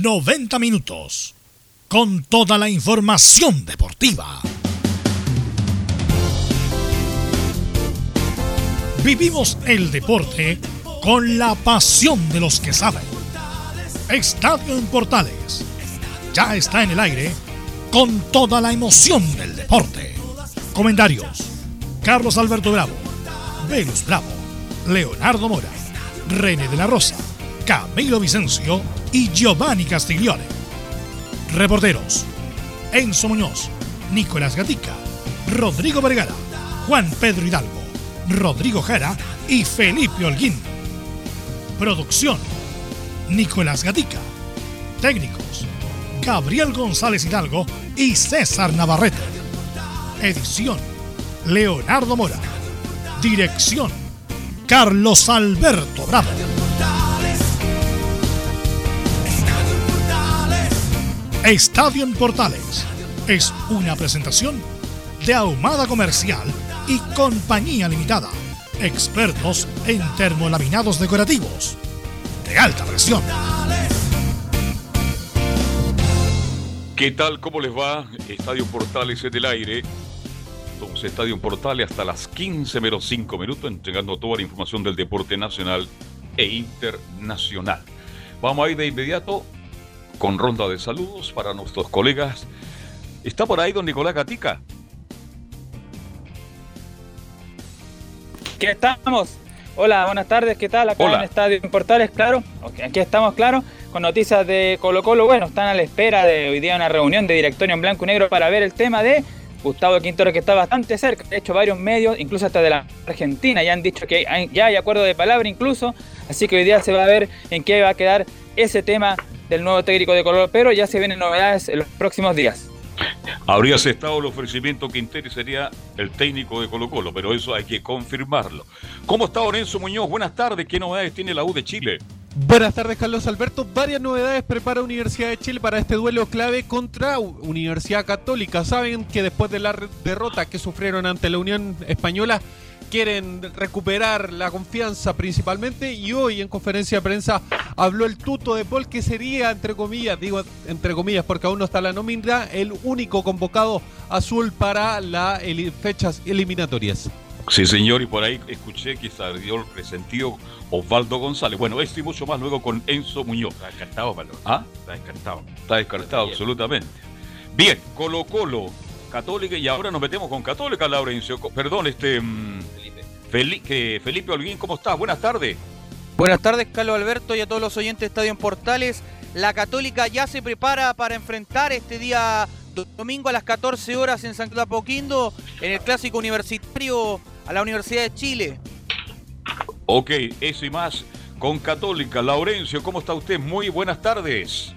90 minutos. Con toda la información deportiva. Vivimos el deporte con la pasión de los que saben. Estadio en Portales. Ya está en el aire con toda la emoción del deporte. Comentarios. Carlos Alberto Bravo. Venus Bravo. Leonardo Mora. René de la Rosa. Camilo Vicencio y Giovanni Castiglione. Reporteros. Enzo Muñoz. Nicolás Gatica. Rodrigo Vergara. Juan Pedro Hidalgo. Rodrigo Jara y Felipe Holguín. Producción, Nicolás Gatica. Técnicos, Gabriel González Hidalgo y César Navarrete. Edición, Leonardo Mora. Dirección, Carlos Alberto Bravo. Estadio Portales es una presentación de Ahumada Comercial y Compañía Limitada. Expertos en termolaminados decorativos de alta presión. ¿Qué tal? ¿Cómo les va? Estadio Portales en el aire. Somos Estadio Portales hasta las 15 menos 5 minutos, entregando toda la información del deporte nacional e internacional. Vamos a ir de inmediato con ronda de saludos para nuestros colegas. ¿Está por ahí don Nicolás Gatica? ¿Qué estamos? Hola, buenas tardes, ¿qué tal? Acá en Estadio Portales, claro. aquí estamos, claro, con noticias de Colo Colo. Bueno, están a la espera de hoy día una reunión de directorio en blanco y negro para ver el tema de Gustavo Quintero, que está bastante cerca. De hecho, varios medios, incluso hasta de la Argentina, ya han dicho que ya hay acuerdo de palabra incluso. Así que hoy día se va a ver en qué va a quedar ese tema del nuevo técnico de Colo pero ya se vienen novedades en los próximos días. Habría aceptado el ofrecimiento Quintero sería el técnico de Colo Colo, pero eso hay que confirmarlo. ¿Cómo está Lorenzo Muñoz? Buenas tardes, ¿qué novedades tiene la U de Chile? Buenas tardes, Carlos Alberto. Varias novedades prepara Universidad de Chile para este duelo clave contra Universidad Católica. Saben que después de la derrota que sufrieron ante la Unión Española, quieren recuperar la confianza principalmente y hoy en conferencia de prensa habló el tuto de Paul que sería entre comillas, digo entre comillas porque aún no está la nómina, el único convocado azul para las fechas eliminatorias. Sí, señor, y por ahí escuché que salió el resentido Osvaldo González. Bueno, esto y mucho más luego con Enzo Muñoz. Está descartado, Pablo. ¿Ah? Está descartado. Está descartado, absolutamente. Bien, Colo Colo Católica y ahora nos metemos con Católica, Laurencio. Perdón, este. Mm, Felipe. Felipe ¿cómo estás? Buenas tardes. Buenas tardes, Carlos Alberto y a todos los oyentes de Estadio en Portales. La Católica ya se prepara para enfrentar este día domingo a las 14 horas en San Cristóbal Poquindo en el clásico universitario a la Universidad de Chile. Ok, eso y más con Católica. Laurencio, ¿cómo está usted? Muy buenas tardes.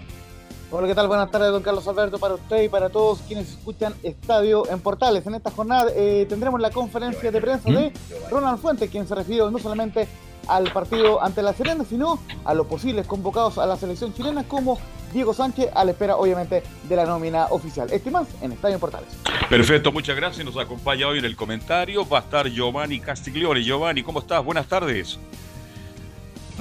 Hola, ¿qué tal? Buenas tardes, don Carlos Alberto, para usted y para todos quienes escuchan Estadio en Portales. En esta jornada eh, tendremos la conferencia de prensa de Ronald Fuentes, quien se refirió no solamente al partido ante la Serena, sino a los posibles convocados a la selección chilena como Diego Sánchez, a la espera obviamente de la nómina oficial. Este más en Estadio en Portales. Perfecto, muchas gracias. Nos acompaña hoy en el comentario. Va a estar Giovanni Castiglione. Giovanni, ¿cómo estás? Buenas tardes.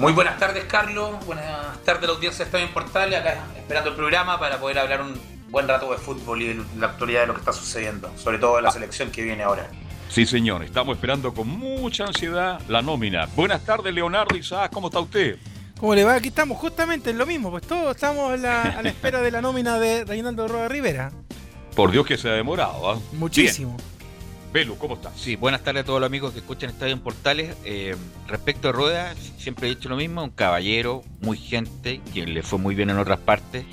Muy buenas tardes, Carlos. Buenas tardes, la audiencia está en Portal, acá esperando el programa para poder hablar un buen rato de fútbol y de la actualidad de lo que está sucediendo, sobre todo de la selección que viene ahora. Sí, señor, estamos esperando con mucha ansiedad la nómina. Buenas tardes, Leonardo Isaac, ¿cómo está usted? ¿Cómo le va? Aquí estamos justamente en lo mismo, pues todos estamos a la, espera de la nómina de Reinaldo Roa Rivera. Por Dios que se ha demorado, ¿ah? Muchísimo. Belu, ¿cómo estás? Sí, buenas tardes a todos los amigos que escuchan Estadio en Portales. Eh, respecto a Rueda, siempre he dicho lo mismo, un caballero, muy gente, quien le fue muy bien en otras partes,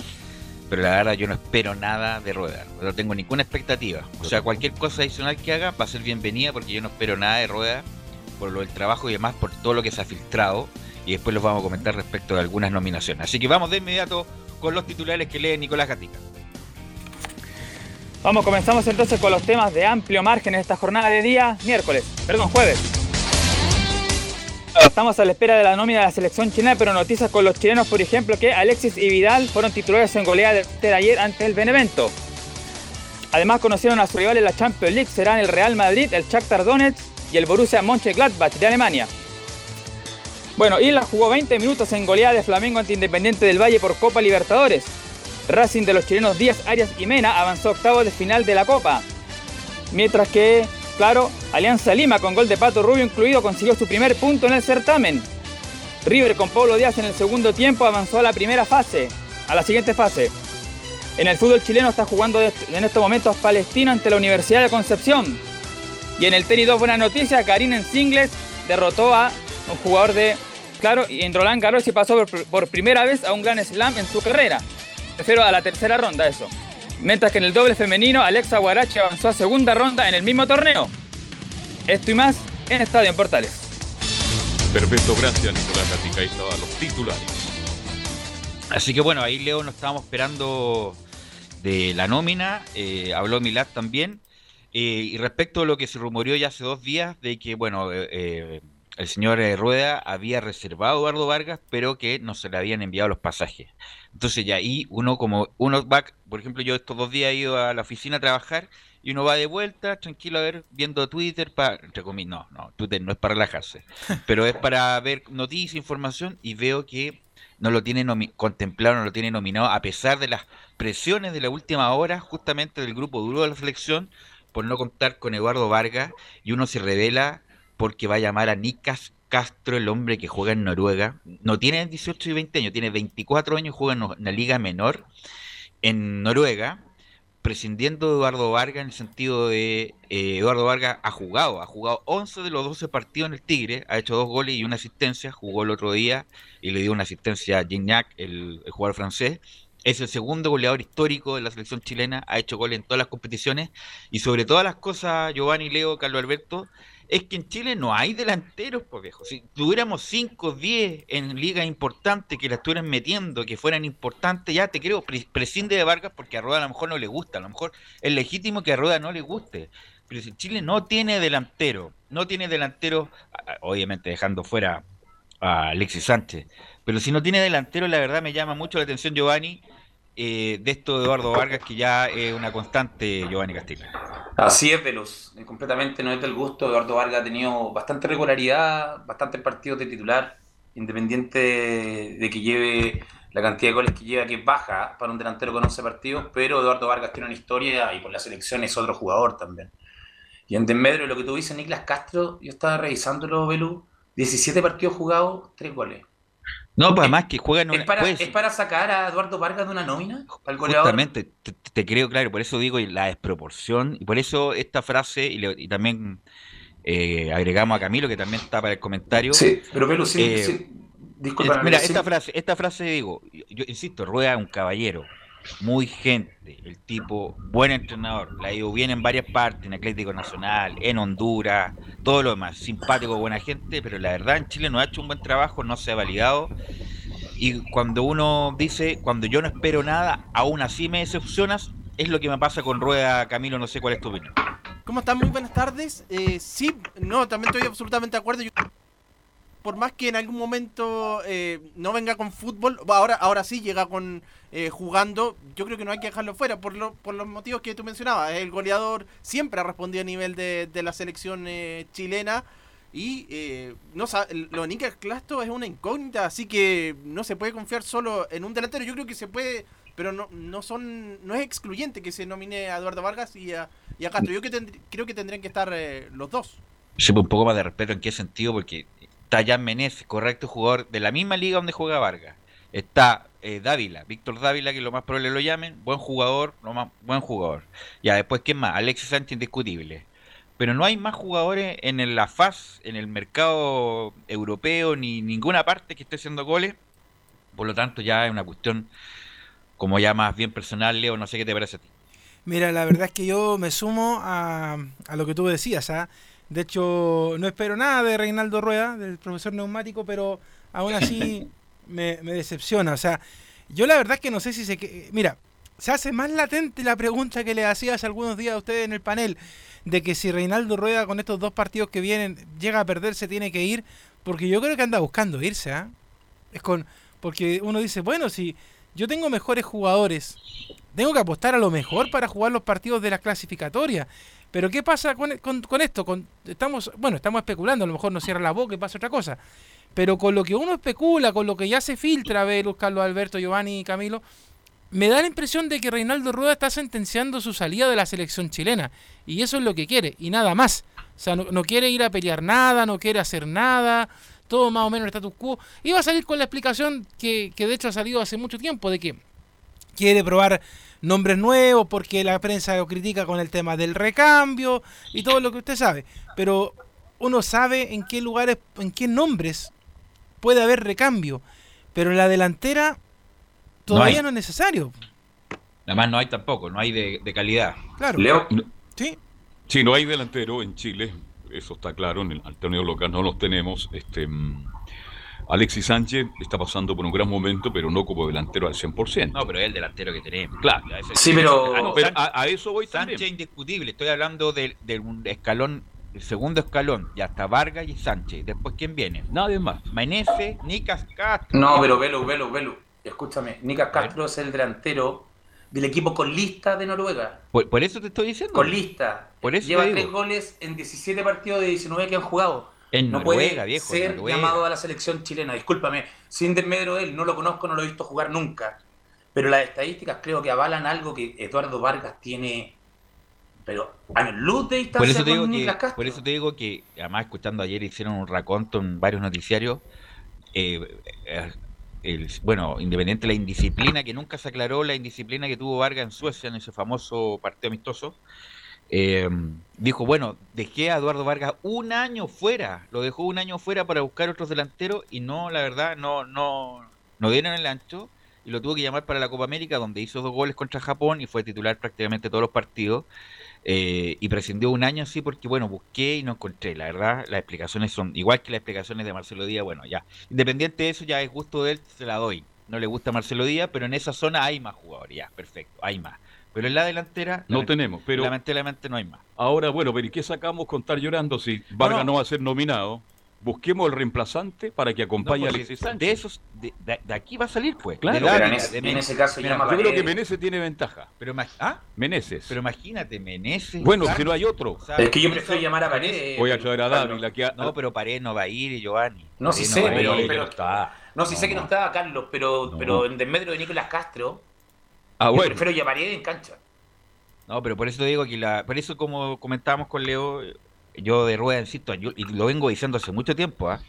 pero la verdad yo no espero nada de Rueda, no tengo ninguna expectativa. O sea, cualquier cosa adicional que haga va a ser bienvenida porque yo no espero nada de Rueda por lo del trabajo y demás, por todo lo que se ha filtrado y después los vamos a comentar respecto de algunas nominaciones. Así que vamos de inmediato con los titulares que lee Nicolás Gatica. Vamos, comenzamos entonces con los temas de amplio margen en esta jornada de día miércoles, perdón, jueves. Estamos a la espera de la nómina de la selección chilena, pero noticias con los chilenos, por ejemplo, que Alexis y Vidal fueron titulares en goleada de ayer ante el Benevento. Además conocieron a su rival en la Champions League, serán el Real Madrid, el Shakhtar Donetsk y el Borussia Mönchengladbach de Alemania. Bueno, Isla jugó 20 minutos en goleada de Flamengo ante Independiente del Valle por Copa Libertadores. Racing de los chilenos Díaz, Arias y Mena avanzó octavo de final de la Copa. Mientras que, claro, Alianza Lima con gol de Pato Rubio incluido consiguió su primer punto en el certamen. River con Pablo Díaz en el segundo tiempo avanzó a la primera fase, a la siguiente fase. En el fútbol chileno está jugando en estos momentos Palestino ante la Universidad de Concepción. Y en el tenis dos buenas noticias, Karin en singles derrotó a un jugador de, claro, en Roland Garros y pasó por, por primera vez a un gran slam en su carrera. Refiero a la tercera ronda eso. Mientras que en el doble femenino, Alexa Guarachi avanzó a segunda ronda en el mismo torneo. Esto y más en Estadio en Portales. Perfecto, gracias Nicolás Gatica. Ahí estaban los titulares. Así que bueno, ahí Leo nos estábamos esperando de la nómina. Eh, habló Milad también. Eh, y respecto a lo que se rumoreó ya hace dos días, de que, bueno, eh, el señor Rueda había reservado a Eduardo Vargas, pero que no se le habían enviado los pasajes. Entonces ya ahí uno como uno va, por ejemplo, yo estos dos días he ido a la oficina a trabajar y uno va de vuelta, tranquilo, a ver, viendo Twitter, para, entre comillas, no, no, Twitter no es para relajarse, pero es para ver noticias, información y veo que no lo tiene contemplado, no lo tiene nominado, a pesar de las presiones de la última hora, justamente del grupo duro de la selección, por no contar con Eduardo Vargas, y uno se revela porque va a llamar a Nikas Castro, el hombre que juega en Noruega. No tiene 18 y 20 años, tiene 24 años, juega en una liga menor en Noruega, prescindiendo de Eduardo Vargas en el sentido de eh, Eduardo Vargas ha jugado, ha jugado 11 de los 12 partidos en el Tigre, ha hecho dos goles y una asistencia, jugó el otro día y le dio una asistencia a Gignac, el, el jugador francés. Es el segundo goleador histórico de la selección chilena, ha hecho goles en todas las competiciones y sobre todas las cosas, Giovanni, Leo, Carlos Alberto, es que en Chile no hay delanteros, pues viejo. Si tuviéramos 5 10 en ligas importantes que la estuvieran metiendo, que fueran importantes, ya te creo, prescinde de Vargas porque a Rueda a lo mejor no le gusta, a lo mejor es legítimo que a Rueda no le guste. Pero si Chile no tiene delantero, no tiene delantero, obviamente dejando fuera a Alexis Sánchez, pero si no tiene delantero, la verdad me llama mucho la atención Giovanni eh, de esto de Eduardo Vargas, que ya es una constante, Giovanni Castillo. Así es, Veloz. Completamente no es del gusto. Eduardo Vargas ha tenido bastante regularidad, bastantes partidos de titular, independiente de, que lleve la cantidad de goles que lleva, que es baja para un delantero con 11 partidos, pero Eduardo Vargas tiene una historia y por la selección es otro jugador también. Y en desmedro de lo que tú dices, Niklas Castro, yo estaba revisándolo, Velu, 17 partidos jugados, 3 goles. No, pues además que juegan ¿Es para, ¿Es para sacar a Eduardo Vargas de una nómina? Al Justamente, te, creo claro, por eso digo la desproporción, y por eso esta frase, y, también eh, agregamos a Camilo, que también está para el comentario. Sí, pero Pelo, sí, eh, Disculpa, mira, esta frase, esta frase digo, yo, insisto, Rueda es un caballero, muy gente, el tipo, buen entrenador, la ha ido bien en varias partes, en Atlético Nacional, en Honduras, todo lo demás, simpático, buena gente, pero la verdad en Chile no ha hecho un buen trabajo, no se ha validado. Y cuando uno dice, cuando yo no espero nada, aún así me decepcionas, es lo que me pasa con Rueda, Camilo, no sé cuál es tu opinión. ¿Cómo están? Muy buenas tardes. Eh, sí, no, también estoy absolutamente de acuerdo por más que en algún momento eh, no venga con fútbol, ahora, ahora sí llega con eh, jugando, yo creo que no hay que dejarlo fuera por, lo, por los motivos que tú mencionabas. El goleador siempre ha respondido a nivel de, la selección eh, chilena y no lo de Clasto es una incógnita, así que no se puede confiar solo en un delantero. Yo creo que se puede, pero no, no son no es excluyente que se nomine a Eduardo Vargas y a, y a Castro. Yo creo que tendrían que estar los dos. Sí, un poco más de respeto en qué sentido, porque Tayán Menez, correcto jugador de la misma liga donde juega Vargas. Está eh, Dávila, Víctor Dávila, que lo más probable lo llamen, buen jugador, más, buen jugador. Ya después, ¿quién más? Alexis Sánchez, indiscutible. Pero no hay más jugadores en la FAS, en el mercado europeo, ni ninguna parte que esté haciendo goles. Por lo tanto, ya es una cuestión, como ya más bien personal, Leo, no sé qué te parece a ti. Mira, la verdad es que yo me sumo a, a lo que tú decías, ¿ah? De hecho, no espero nada de Reinaldo Rueda, del profesor neumático, pero aún así me, decepciona. O sea, yo la verdad es que no sé si se... Mira, se hace más latente la pregunta que le hacía hace algunos días a ustedes en el panel, de que si Reinaldo Rueda con estos dos partidos que vienen llega a perderse, tiene que ir, porque yo creo que anda buscando irse, ¿ah? Es con... Porque uno dice, bueno, si yo tengo mejores jugadores, tengo que apostar a lo mejor para jugar los partidos de la clasificatoria. Pero ¿qué pasa con, esto? Con, estamos, bueno, estamos especulando, a lo mejor no cierra la boca y pasa otra cosa. Pero con lo que uno especula, con lo que ya se filtra, ver Carlos Alberto, Giovanni y Camilo, me da la impresión de que Reinaldo Rueda está sentenciando su salida de la selección chilena. Y eso es lo que quiere, y nada más. O sea, no, quiere ir a pelear nada, no quiere hacer nada, todo más o menos el status quo. Iba a salir con la explicación que, que de hecho ha salido hace mucho tiempo, de que quiere probar nombres nuevos porque la prensa lo critica con el tema del recambio y todo lo que usted sabe. Pero uno sabe en qué lugares, en qué nombres puede haber recambio. Pero en la delantera todavía no, es necesario. Además no hay tampoco, no hay de, calidad. Claro. Leo. Sí. Sí, no hay delantero en Chile, eso está claro, en el, torneo local no los tenemos. Este, mm, Alexis Sánchez está pasando por un gran momento, pero no como delantero al 100%. No, pero es el delantero que tenemos. Claro. Sí, pero, a, eso voy Sánchez indiscutible. Estoy hablando de, un escalón, el segundo escalón. Ya está Vargas y Sánchez. Después, ¿quién viene? Nadie más. Menezes, Nicas Castro. No, pero velo, velo, velo. Escúchame, Nicas Castro es el delantero del equipo con lista de Noruega. Por, eso te estoy diciendo. Con lista. Por eso Lleva tres goles en 17 partidos de 19 que han jugado. En no Noruega, puede viejo, ser llamado a la selección chilena. Discúlpame, sin desmedro de él, no lo conozco, no lo he visto jugar nunca. Pero las estadísticas creo que avalan algo que Eduardo Vargas tiene. Pero a luz de distancia por eso te digo que, Por eso te digo que, además, escuchando ayer, hicieron un raconto en varios noticiarios. Eh, eh bueno, independiente de la indisciplina, que nunca se aclaró la indisciplina que tuvo Vargas en Suecia en ese famoso partido amistoso, eh, dijo, bueno, dejé a Eduardo Vargas un año fuera, lo dejó un año fuera para buscar otros delanteros y no, la verdad, no, no, no dieron el ancho y lo tuvo que llamar para la Copa América, donde hizo dos goles contra Japón y fue titular prácticamente todos los partidos. Eh, y prescindió un año así porque, bueno, busqué y no encontré. La verdad, las explicaciones son igual que las explicaciones de Marcelo Díaz. Bueno, ya. Independiente de eso, ya es gusto de él, se la doy. No le gusta Marcelo Díaz, pero en esa zona hay más jugadores. Ya, perfecto, hay más. Pero en la delantera. No tenemos, pero. Lamentablemente no hay más. Ahora, bueno, pero ¿y qué sacamos con estar llorando si Vargas no va a ser nominado? Busquemos el reemplazante para que acompañe a Alexis Sánchez. De esos, de, aquí va a salir, pues. Claro, en, ese, caso Yo creo que Meneses tiene ventaja. Pero, ¿ah? Meneses. Pero imagínate, Meneses. Bueno, si no hay otro. es que yo prefiero llamar a Paredes. Voy a traer a Dávila. No, pero Paredes no va a ir, Giovanni. No, si sé, pero, no está. No, si sé que no estaba Carlos, pero, pero en desmedro de Nicolás Castro, ah, bueno. prefiero llamar a en cancha. No, pero por eso digo que la, por eso como comentábamos con Leo, yo de rueda, insisto, y lo vengo diciendo hace mucho tiempo, ¿ah?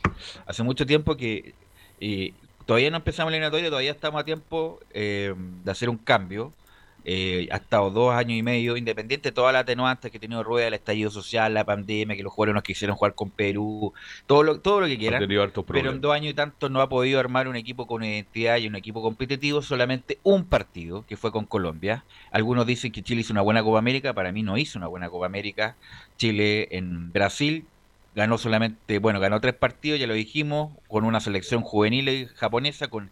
hace mucho tiempo que eh, todavía no empezamos la eliminatoria, todavía estamos a tiempo eh, de hacer un cambio. Eh, ha estado dos años y medio, independiente de todas las atenuantes que ha tenido Rueda, el estallido social, la pandemia, que los jugadores no quisieron jugar con Perú, todo lo, todo lo que quieran. Pero en dos años y tanto no ha podido armar un equipo con identidad y un equipo competitivo, solamente un partido, que fue con Colombia. Algunos dicen que Chile hizo una buena Copa América, para mí no hizo una buena Copa América. Chile en Brasil ganó solamente, bueno, ganó tres partidos, ya lo dijimos, con una selección juvenil japonesa, con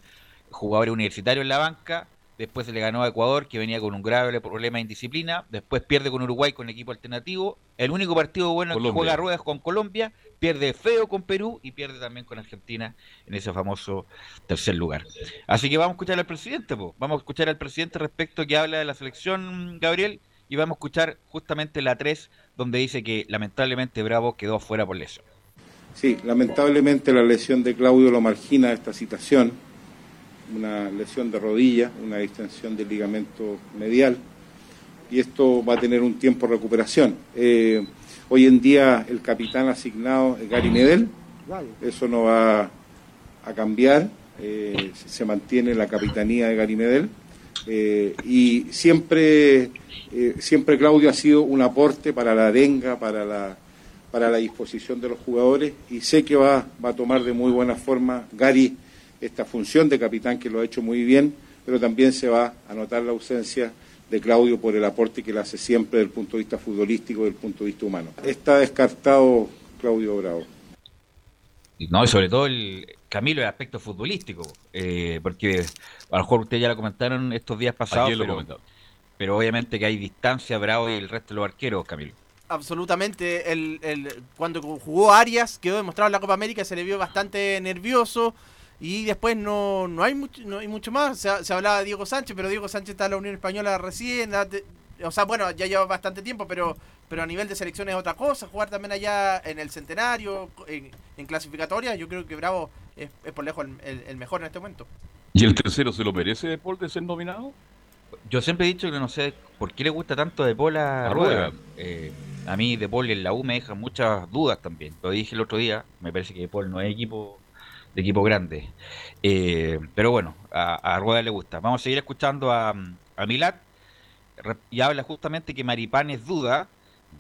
jugadores universitarios en la banca después se le ganó a Ecuador, que venía con un grave problema de indisciplina, después pierde con Uruguay con equipo alternativo, el único partido bueno que juega ruedas con Colombia, pierde feo con Perú y pierde también con Argentina en ese famoso tercer lugar. Así que vamos a escuchar al presidente, vamos a escuchar al presidente respecto que habla de la selección, Gabriel, y vamos a escuchar justamente la 3, donde dice que lamentablemente Bravo quedó fuera por lesión. Sí, lamentablemente la lesión de Claudio lo margina esta situación una lesión de rodilla, una distensión del ligamento medial, y esto va a tener un tiempo de recuperación. Eh, hoy en día el capitán asignado es Gary Medel, eso no va a cambiar, eh, se mantiene la capitanía de Gary Medel, eh, y siempre, siempre Claudio ha sido un aporte para la arenga, para la, para la disposición de los jugadores, y sé que va, va a tomar de muy buena forma Gary esta función de capitán que lo ha hecho muy bien, pero también se va a notar la ausencia de Claudio por el aporte que le hace siempre desde el punto de vista futbolístico y desde el punto de vista humano. Está descartado Claudio Bravo. No, y sobre todo el Camilo, el aspecto futbolístico, eh, porque a lo mejor ustedes ya lo comentaron estos días pasados, pero, pero, obviamente que hay distancia Bravo y el resto de los arqueros, Camilo. Absolutamente, el, el, cuando jugó Arias quedó demostrado en la Copa América, se le vio bastante nervioso, y después no, no, hay, mucho, no hay mucho más. Se, se, hablaba de Diego Sánchez, pero Diego Sánchez está en la Unión Española recién. o sea, bueno, ya lleva bastante tiempo, pero pero a nivel de selección es otra cosa, jugar también allá en el centenario, en, clasificatoria, yo creo que Bravo es, por lejos el, mejor en este momento. ¿Y el tercero se lo merece De Paul de ser nominado? Yo siempre he dicho que no sé por qué le gusta tanto De Paul a, Rueda. Eh, a mí De Paul en la U me deja muchas dudas también. Lo dije el otro día, me parece que De Paul no es equipo de equipo grande. Eh, pero bueno, a, Rueda le gusta. Vamos a seguir escuchando a, a Milat y habla justamente que Maripán es duda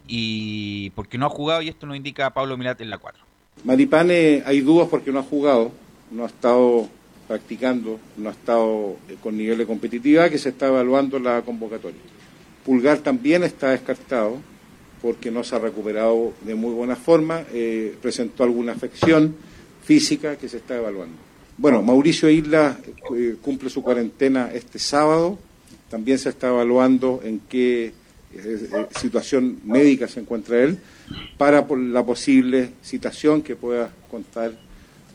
y porque no ha jugado y esto nos indica a Pablo Milat en la 4. Maripane hay dudas porque no ha jugado, no ha estado practicando, no ha estado eh, con nivel de competitividad que se está evaluando la convocatoria. Pulgar también está descartado porque no se ha recuperado de muy buena forma, eh, presentó alguna afección física que se está evaluando. Bueno, Mauricio Isla eh, cumple su cuarentena este sábado, también se está evaluando en qué eh, situación médica se encuentra él, para la posible citación que pueda contar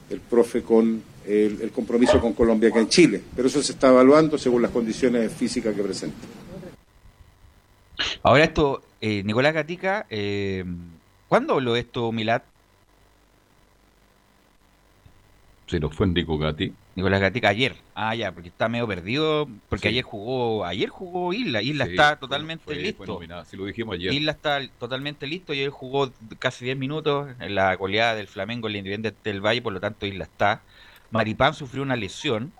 el profe con el, compromiso con Colombia que en Chile. Pero eso se está evaluando según las condiciones físicas que presenta. Ahora esto, eh, Nicolás Gatica, eh, ¿cuándo habló esto Milat? Se nos fue Nico Gatti. Nicolás Gatica ayer. Ah, ya, porque está medio perdido. Porque ayer jugó ayer jugó Isla. Isla está totalmente listo. si lo dijimos ayer. Isla está totalmente listo y él jugó casi 10 minutos en la goleada del Flamengo en el Independiente del Valle, por lo tanto Isla está. Maripán sufrió una lesión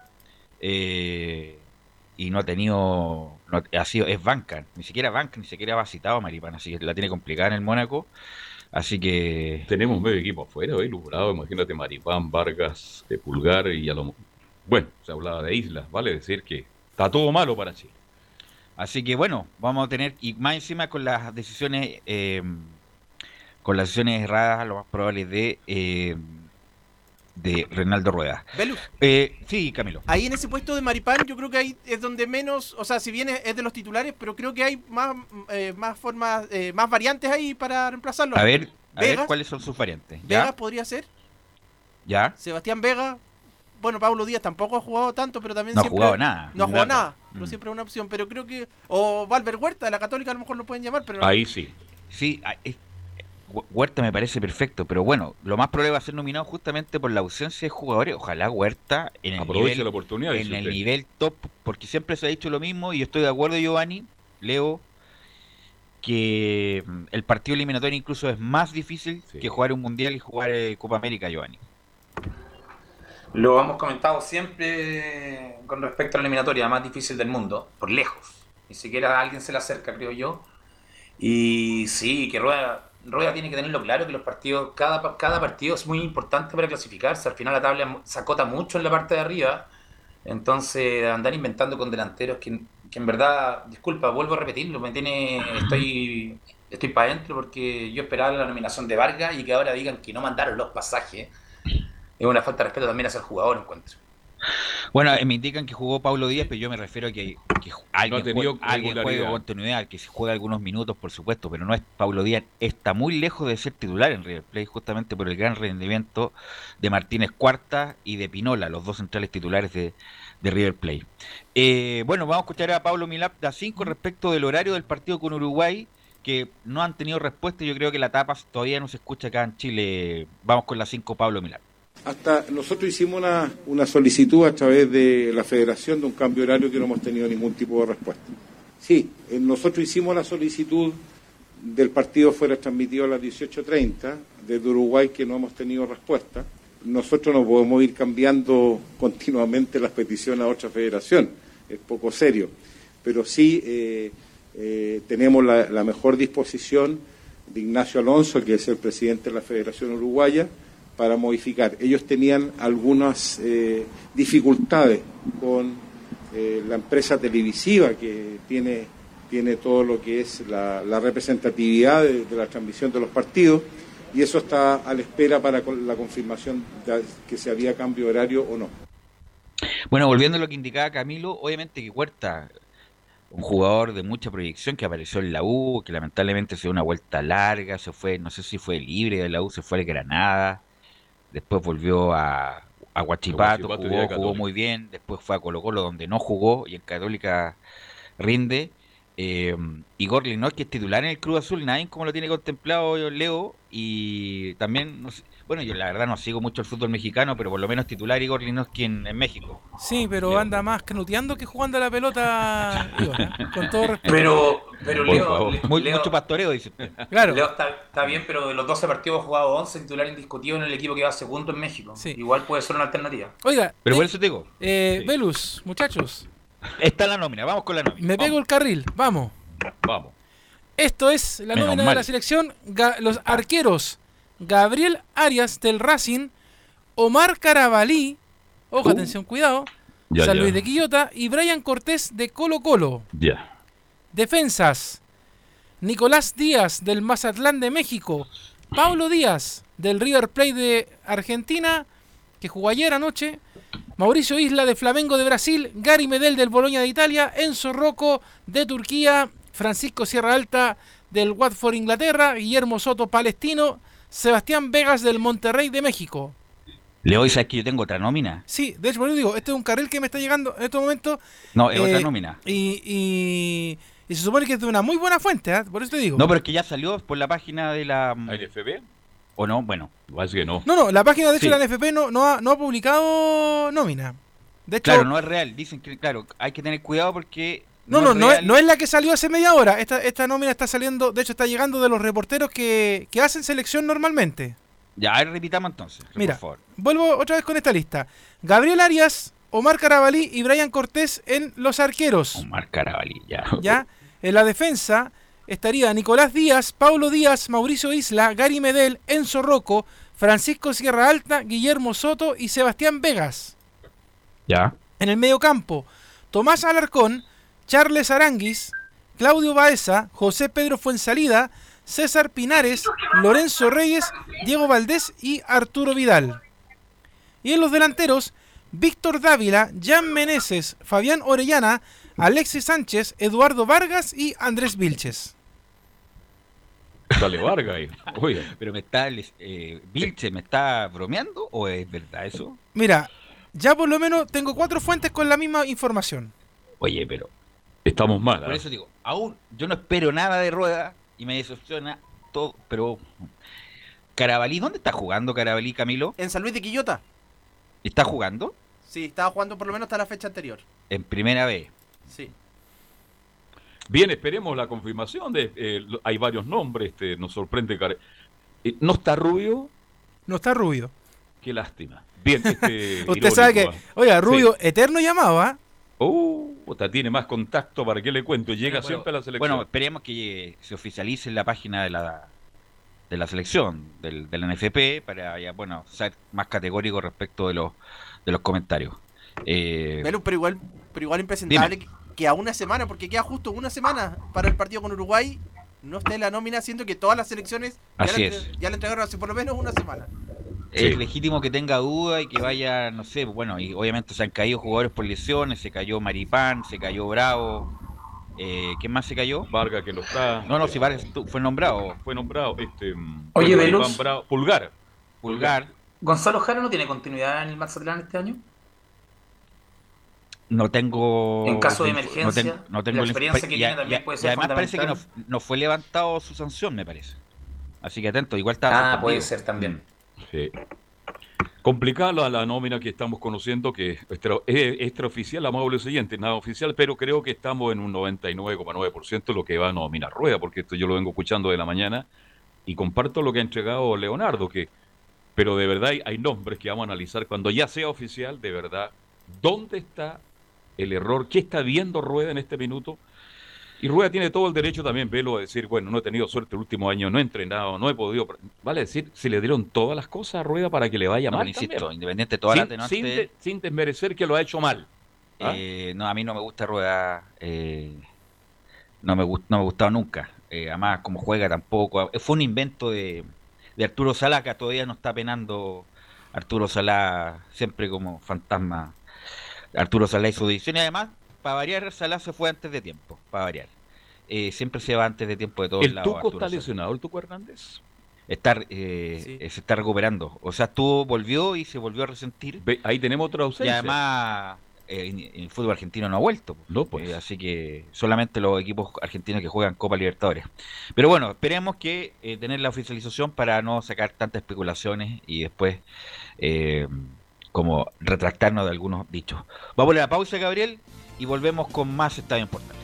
eh, y no ha tenido. ha sido, es banca, ni siquiera banca, ni siquiera va citado Maripán, así que la tiene complicada en el Mónaco. Así que. Tenemos medio equipo afuera hoy, Lubrado, imagínate Maripán, Vargas, de Pulgar y a lo. Bueno, se hablaba de islas, vale decir que está todo malo para Chile. Así que bueno, vamos a tener, y más encima con las decisiones, eh, con las decisiones erradas, lo más probable de. Eh, de Reinaldo Rueda. Eh, sí, Camilo. Ahí en ese puesto de Maripán yo creo que ahí es donde menos, o sea, si bien es de los titulares, pero creo que hay más, eh, más formas, eh, más variantes ahí para reemplazarlo. A ver, a ver cuáles son sus variantes. Vega podría ser. Ya. Sebastián Vega. Bueno, Pablo Díaz tampoco ha jugado tanto, pero también no siempre... ha jugado nada. No ha jugado nada, pero mm. siempre es una opción. Pero creo que... O Valver Huerta, de la Católica a lo mejor lo pueden llamar, pero... Ahí sí. Sí, Huerta me parece perfecto, pero bueno, lo más probable va a ser nominado justamente por la ausencia de jugadores. Ojalá Huerta en el, nivel, la oportunidad, en el nivel top, porque siempre se ha dicho lo mismo y yo estoy de acuerdo, Giovanni, Leo, que mm, el partido eliminatorio incluso es más difícil que jugar un mundial y jugar eh, Copa América, Giovanni. Lo hemos comentado siempre con respecto a la eliminatoria más difícil del mundo, por lejos. Ni siquiera alguien se le acerca, creo yo. Y sí, que Rueda Rueda tiene que tenerlo claro que los partidos, cada, cada partido es muy importante para clasificarse. Al final la tabla se acota mucho en la parte de arriba. Entonces, andar inventando con delanteros que, en verdad, disculpa, vuelvo a repetirlo, me tiene, estoy, estoy para adentro porque yo esperaba la nominación de Vargas y que ahora digan que no mandaron los pasajes. Es una falta de respeto también hacia el jugador, encuentro. Bueno, eh, me indican que jugó Pablo Díaz, pero yo me refiero a que, alguien, juega, continuidad, que se juega algunos minutos, por supuesto, pero no es Pablo Díaz, está muy lejos de ser titular en River Plate, justamente por el gran rendimiento de Martínez Cuarta y de Pinola, los dos centrales titulares de, River Plate. Eh, bueno, vamos a escuchar a Pablo Milap da 5 respecto del horario del partido con Uruguay, que no han tenido respuesta. Yo creo que la tapa todavía no se escucha acá en Chile. Vamos con la 5, Pablo Milap. Hasta nosotros hicimos una, una solicitud a través de la federación de un cambio horario que no hemos tenido ningún tipo de respuesta. Sí, eh, nosotros hicimos la solicitud del partido fuera transmitido a las 18.30 desde Uruguay que no hemos tenido respuesta. Nosotros no podemos ir cambiando continuamente las peticiones a otra federación, es poco serio, pero sí eh, eh, tenemos la, la mejor disposición de Ignacio Alonso, que es el presidente de la Federación Uruguaya, para modificar. Ellos tenían algunas eh, dificultades con eh, la empresa televisiva que tiene, tiene todo lo que es la, representatividad de, la transmisión de los partidos y eso está a la espera para la confirmación de que se había cambio horario o no. Bueno, volviendo a lo que indicaba Camilo, obviamente que Huerta, un jugador de mucha proyección que apareció en la U, que lamentablemente se dio una vuelta larga, se fue, no sé si fue libre de la U, se fue al Granada, después volvió a, a Guachipato, jugó, muy bien, después fue a Colo Colo donde no jugó y en Católica rinde. Eh, Igor Linois, que es titular en el Cruz Azul, nadie como lo tiene contemplado Leo. Y también, bueno, yo la verdad no sigo mucho el fútbol mexicano, pero por lo menos titular Igor Linoski en, en México. Sí, pero anda más canuteando que jugando a la pelota, Igor, ¿eh? con todo respeto. Pero, pero Leo, Muy, mucho pastoreo, dice Claro. Leo está, está, bien, pero de los 12 partidos ha jugado 11 titular indiscutido en el equipo que va segundo en México. Sí. Igual puede ser una alternativa. Oiga, pero por eso te digo. Eh, sí. Velus, muchachos. Está la nómina, vamos con la nómina. Me vamos. pego el carril, vamos. Vamos. Esto es la Menos nómina mal. de la selección. Ga los arqueros. Gabriel Arias del Racing, Omar Carabalí, ojo, uh. atención, cuidado, ya, San Luis ya. de Quillota y Brian Cortés de Colo Colo. Ya. Defensas, Nicolás Díaz del Mazatlán de México, Pablo Díaz del River Plate de Argentina, que jugó ayer anoche, Mauricio Isla de Flamengo de Brasil, Gary Medel del Boloña de Italia, Enzo Rocco de Turquía, Francisco Sierra Alta del Watford Inglaterra, Guillermo Soto Palestino, Sebastián Vegas del Monterrey de México. Leo, ¿sabes que yo tengo otra nómina? Sí, de hecho, bueno, digo, este es un carril que me está llegando en estos momentos. No, es eh, otra nómina. Y, y, y, se supone que es de una muy buena fuente, ¿eh? por eso te digo. No, pero es que ya salió por la página de la... ¿NFB? ¿O no? Bueno. Parece que no. No, no, la página de hecho sí. de la NFP no, no, ha, no ha publicado nómina. De hecho, claro, no es real. Dicen que, claro, hay que tener cuidado porque no, no, no, no es la que salió hace media hora. Esta, esta nómina está saliendo, de hecho está llegando de los reporteros que, que hacen selección normalmente. Ya, ahí repitamos entonces. Mira, por favor. vuelvo otra vez con esta lista. Gabriel Arias, Omar Carabalí y Brian Cortés en los arqueros. Omar Carabalí, ya. Ya, en la defensa estaría Nicolás Díaz, Paulo Díaz, Mauricio Isla, Gary Medel, Enzo Rocco, Francisco Sierra Alta, Guillermo Soto y Sebastián Vegas. Ya. En el medio campo, Tomás Alarcón, Charles Aranguis, Claudio Baeza, José Pedro Fuensalida, César Pinares, Lorenzo Reyes, Diego Valdés y Arturo Vidal. Y en los delanteros, Víctor Dávila, Jan Meneses, Fabián Orellana, Alexis Sánchez, Eduardo Vargas y Andrés Vilches. Dale Vargas ahí. Oye. Pero me está, eh, Vilches, ¿me está bromeando o es verdad eso? Mira, ya por lo menos tengo cuatro fuentes con la misma información. Oye, pero Estamos mal. Por eso digo, aún yo no espero nada de rueda y me decepciona todo, pero Carabalí, ¿dónde está jugando Carabalí, Camilo? En San Luis de Quillota. ¿Está jugando? Sí, estaba jugando por lo menos hasta la fecha anterior. En primera vez. Sí. Bien, esperemos la confirmación de eh, hay varios nombres, este, nos sorprende Car eh, ¿No está Rubio? No está Rubio. Qué lástima. Bien, este, Usted irónico, sabe que, oiga, Rubio, sí. eterno llamado, ¿ah? Uh, puta, tiene más contacto para qué le cuento. Llega bueno, siempre a la selección. Bueno, esperemos que se oficialice en la página de la de la selección del, del NFP para ya, bueno, ser más categórico respecto de los de los comentarios. Eh, pero, pero igual, pero igual impresentable que, que, a una semana, porque queda justo una semana para el partido con Uruguay, no esté en la nómina, siendo que todas las selecciones ya, Así es. ya entregaron hace por lo menos una semana. Sí. Es legítimo que tenga duda y que vaya, no sé, bueno, y obviamente se han caído jugadores por lesiones, se cayó Maripán, se cayó Bravo, eh, ¿quién más se cayó? Vargas que no está. No, no, si Vargas fue nombrado. Fue nombrado, este... Oye, Velus. Bravo, Pulgar. Pulgar. ¿Gonzalo Jara no tiene continuidad en el Mazatlán este año? No tengo. En caso de emergencia, no, ten, no tengo la experiencia que tiene también puede ser. Y además parece que no, no, fue levantado su sanción, me parece. Así que atento, igual está. Ah, puede ser también. Sí. Complicada la, nómina que estamos conociendo, que extra, es extraoficial, amable siguiente, nada oficial, pero creo que estamos en un 99,9% lo que va a nominar Rueda, porque esto yo lo vengo escuchando de la mañana y comparto lo que ha entregado Leonardo, que pero de verdad hay, hay nombres que vamos a analizar cuando ya sea oficial, de verdad, dónde está el error, qué está viendo Rueda en este minuto. Y Rueda tiene todo el derecho también, Velo, a decir, bueno, no he tenido suerte el último año, no he entrenado, no he podido... Vale decir, se le dieron todas las cosas a Rueda para que le vaya no, mal. Insisto, también. independiente de todas sin, las sin, de, sin, desmerecer que lo ha hecho mal. ¿Ah? Eh, no, a mí no me gusta Rueda, eh, no, me no me ha gustado nunca. Eh, además, como juega tampoco. Fue un invento de, de Arturo Salá, que todavía no está penando Arturo Salá, siempre como fantasma. Arturo Salá y su edición. Y además, para variar, Salá se fue antes de tiempo, para variar. Eh, siempre se va antes de tiempo de todos ¿El lados. Tuco Arturo está lesionado, el Tuco Hernández? Está, eh, sí. Se está recuperando. O sea, estuvo, volvió y se volvió a resentir. Ve, ahí tenemos otra ausencia. Y además, eh, el fútbol argentino no ha vuelto. No, pues. Eh, así que solamente los equipos argentinos que juegan Copa Libertadores. Pero bueno, esperemos que eh, tener la oficialización para no sacar tantas especulaciones y después como retractarnos de algunos dichos. Vamos a la pausa, Gabriel, y volvemos con más Estadio Portales.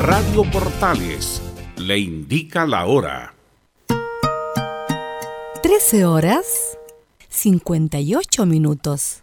Radio Portales le indica la hora. 13 horas 58 minutos.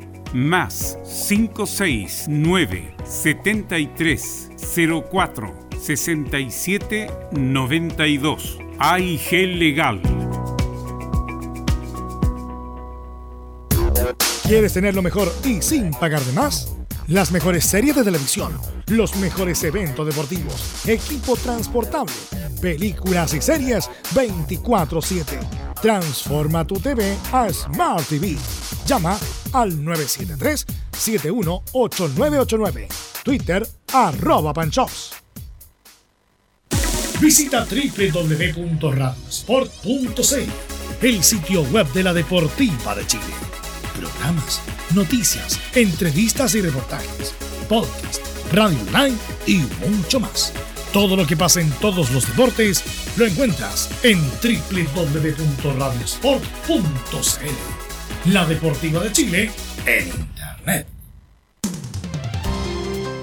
más 569 73 04 67 92 AIG Legal. ¿Quieres tener lo mejor y sin pagar de más? Las mejores series de televisión, los mejores eventos deportivos, equipo transportable, películas y series 24/7. Transforma tu TV a Smart TV. Llama al 973-718989. Twitter arroba panchops. Visita www.radiosport.cl, el sitio web de la Deportiva de Chile. Programas, noticias, entrevistas y reportajes, podcast, radio online y mucho más. Todo lo que pasa en todos los deportes lo encuentras en www.radiosport.cl la Deportiva de Chile en Internet.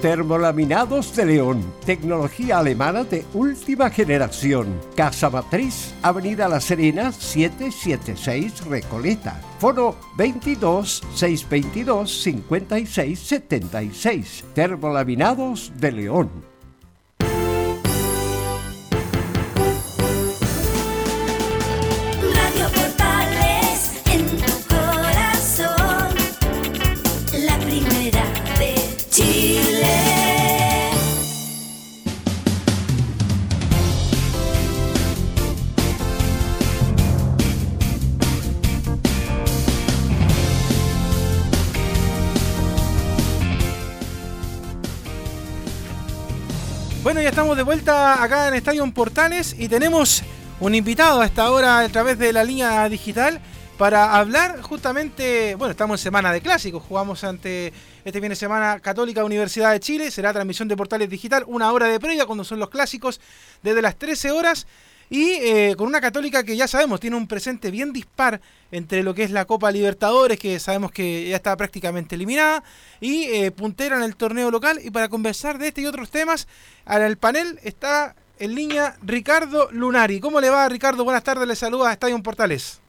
Termolaminados de León, tecnología alemana de última generación. Casa Matriz, Avenida La Serena, 776 Recoleta. Foro 22 622 5676. Termolaminados de León. Ya estamos de vuelta acá en Estadio Portales y tenemos un invitado a esta hora a través de la línea digital para hablar justamente, bueno, estamos en semana de clásicos, jugamos ante este fin de semana Católica Universidad de Chile, será transmisión de Portales Digital, una hora de previa cuando son los clásicos desde las 13 horas y eh, con una católica que ya sabemos tiene un presente bien dispar entre lo que es la Copa Libertadores, que sabemos que ya está prácticamente eliminada, y eh, puntera en el torneo local. Y para conversar de este y otros temas, en el panel está en línea Ricardo Lunari. ¿Cómo le va, Ricardo? Buenas tardes, le saluda a Estadio Portales.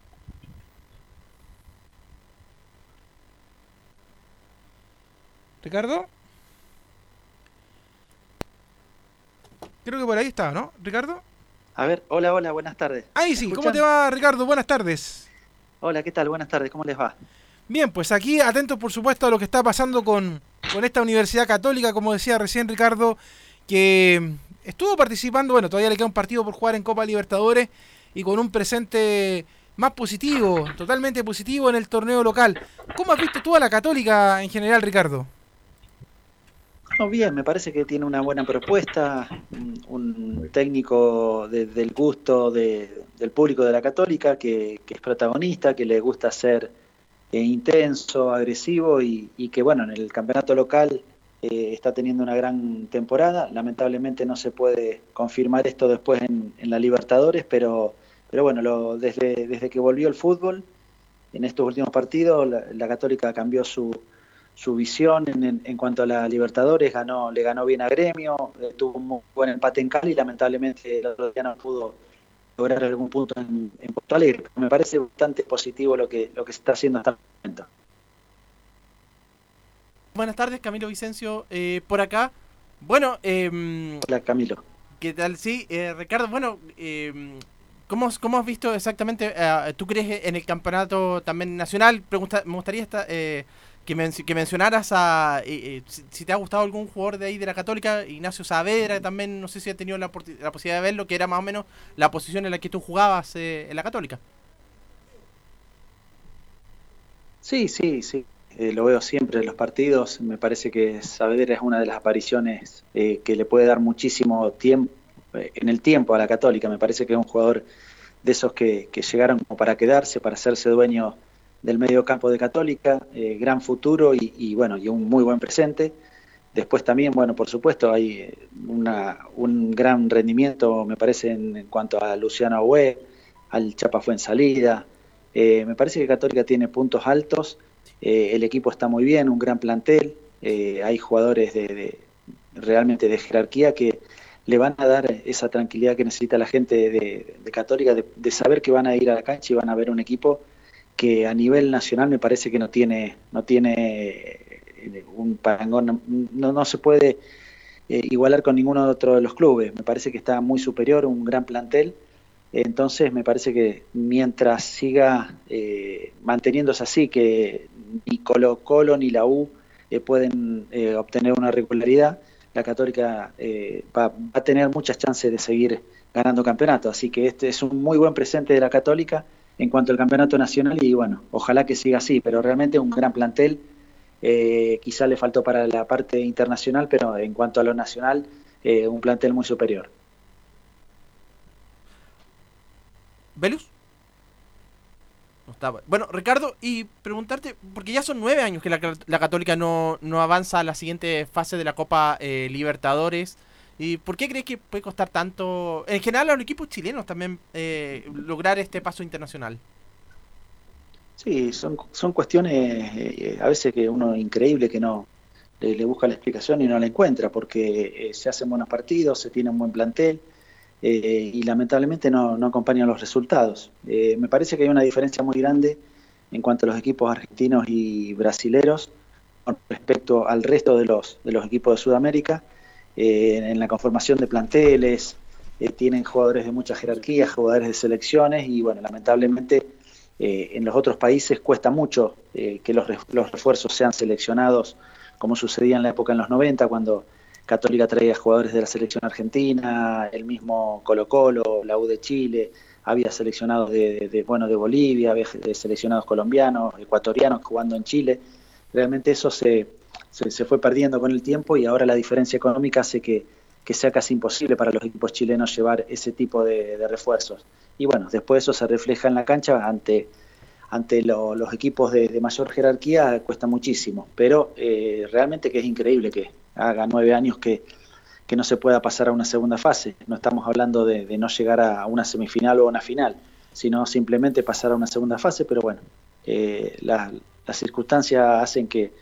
¿Ricardo? Creo que por ahí está, ¿no? ¿Ricardo? A ver, hola, hola, buenas tardes. Ahí sí, ¿cómo te va Ricardo? Buenas tardes. Hola, ¿qué tal? Buenas tardes, ¿cómo les va? Bien, pues aquí atentos por supuesto a lo que está pasando con, con esta Universidad Católica, como decía recién Ricardo, que estuvo participando, bueno, todavía le queda un partido por jugar en Copa Libertadores y con un presente más positivo, totalmente positivo en el torneo local. ¿Cómo has visto tú a la Católica en general, Ricardo? Bien, me parece que tiene una buena propuesta, un técnico del gusto del público de la Católica, que, es protagonista, que le gusta ser eh, intenso, agresivo y, que, bueno, en el campeonato local eh, está teniendo una gran temporada. Lamentablemente no se puede confirmar esto después en, la Libertadores, pero, pero bueno, lo, desde, desde que volvió el fútbol en estos últimos partidos la, Católica cambió su, su visión en, en, cuanto a la Libertadores, ganó, le ganó bien a Gremio, eh, tuvo un muy buen empate en Cali, lamentablemente el otro día no pudo lograr algún punto en, en Porto Alegre. Me parece bastante positivo lo que, lo que se está haciendo hasta el momento. Buenas tardes, Camilo Vicencio, eh, por acá. Bueno, eh, hola Camilo. ¿Qué tal? Sí, eh, Ricardo, bueno, eh, ¿cómo, ¿cómo, has visto exactamente? Eh, ¿Tú crees en el campeonato también nacional? Pregunta, me gustaría esta, eh, que, que, mencionaras a si, te ha gustado algún jugador de ahí de la Católica, Ignacio Saavedra, también no sé si ha tenido la, posibilidad de verlo, que era más o menos la posición en la que tú jugabas en la Católica. Sí, sí, sí. Eh, lo veo siempre en los partidos. Me parece que Saavedra es una de las apariciones eh, que le puede dar muchísimo tiempo eh, en el tiempo a la Católica. Me parece que es un jugador de esos que, llegaron como para quedarse, para hacerse dueño del medio campo de Católica, gran futuro y, bueno, y un muy buen presente. Después también, bueno, por supuesto, hay una, un gran rendimiento, me parece, en, cuanto a Luciano Agüe, al Chapa Fuensalida. Eh, me parece que Católica tiene puntos altos eh, el equipo está muy bien, un gran plantel, eh, hay jugadores de, realmente de jerarquía que le van a dar esa tranquilidad que necesita la gente de, Católica, de, saber que van a ir a la cancha y van a ver un equipo que a nivel nacional me parece que no tiene, no tiene eh, un parangón, no, no se puede igualar con ninguno otro de los clubes, me parece que está muy superior, un gran plantel. Entonces me parece que mientras siga eh, manteniéndose así, que ni Colo Colo ni la U eh, pueden eh, obtener una regularidad, la Católica eh, va, a tener muchas chances de seguir ganando campeonato. Así que este es un muy buen presente de la Católica en cuanto al campeonato nacional y bueno, ojalá que siga así, pero realmente un gran plantel. quizá le faltó para la parte internacional, pero en cuanto a lo nacional, un plantel muy superior. ¿Velus? No. Bueno, Ricardo, y preguntarte, porque ya son nueve años que la, Católica no, avanza a la siguiente fase de la Copa eh, Libertadores. ¿Y por qué crees que puede costar tanto, en general a los equipos chilenos también, eh, lograr este paso internacional? Sí, son, son cuestiones eh, a veces que uno increíble que no le, busca la explicación y no la encuentra, porque se hacen buenos partidos, se tiene un buen plantel, eh, y lamentablemente no, no, acompañan los resultados. Eh, me parece que hay una diferencia muy grande en cuanto a los equipos argentinos y brasileros con respecto al resto de los, de los equipos de Sudamérica. Eh, en la conformación de planteles, tienen jugadores de mucha jerarquía, jugadores de selecciones y bueno, lamentablemente en los otros países cuesta mucho que los, los refuerzos sean seleccionados como sucedía en la época en los 90 cuando Católica traía jugadores de la selección argentina, el mismo Colo Colo, la U de Chile, había seleccionados de, bueno de Bolivia, había seleccionados colombianos, ecuatorianos jugando en Chile. Realmente eso se, se, fue perdiendo con el tiempo y ahora la diferencia económica hace que, sea casi imposible para los equipos chilenos llevar ese tipo de, refuerzos. Y bueno, después eso se refleja en la cancha ante, ante los equipos de, mayor jerarquía, cuesta muchísimo. Pero eh, realmente que es increíble que, haga nueve años que, no se pueda pasar a una segunda fase. No estamos hablando de, no llegar a una semifinal o una final, sino simplemente pasar a una segunda fase, pero bueno, eh, las circunstancias hacen que,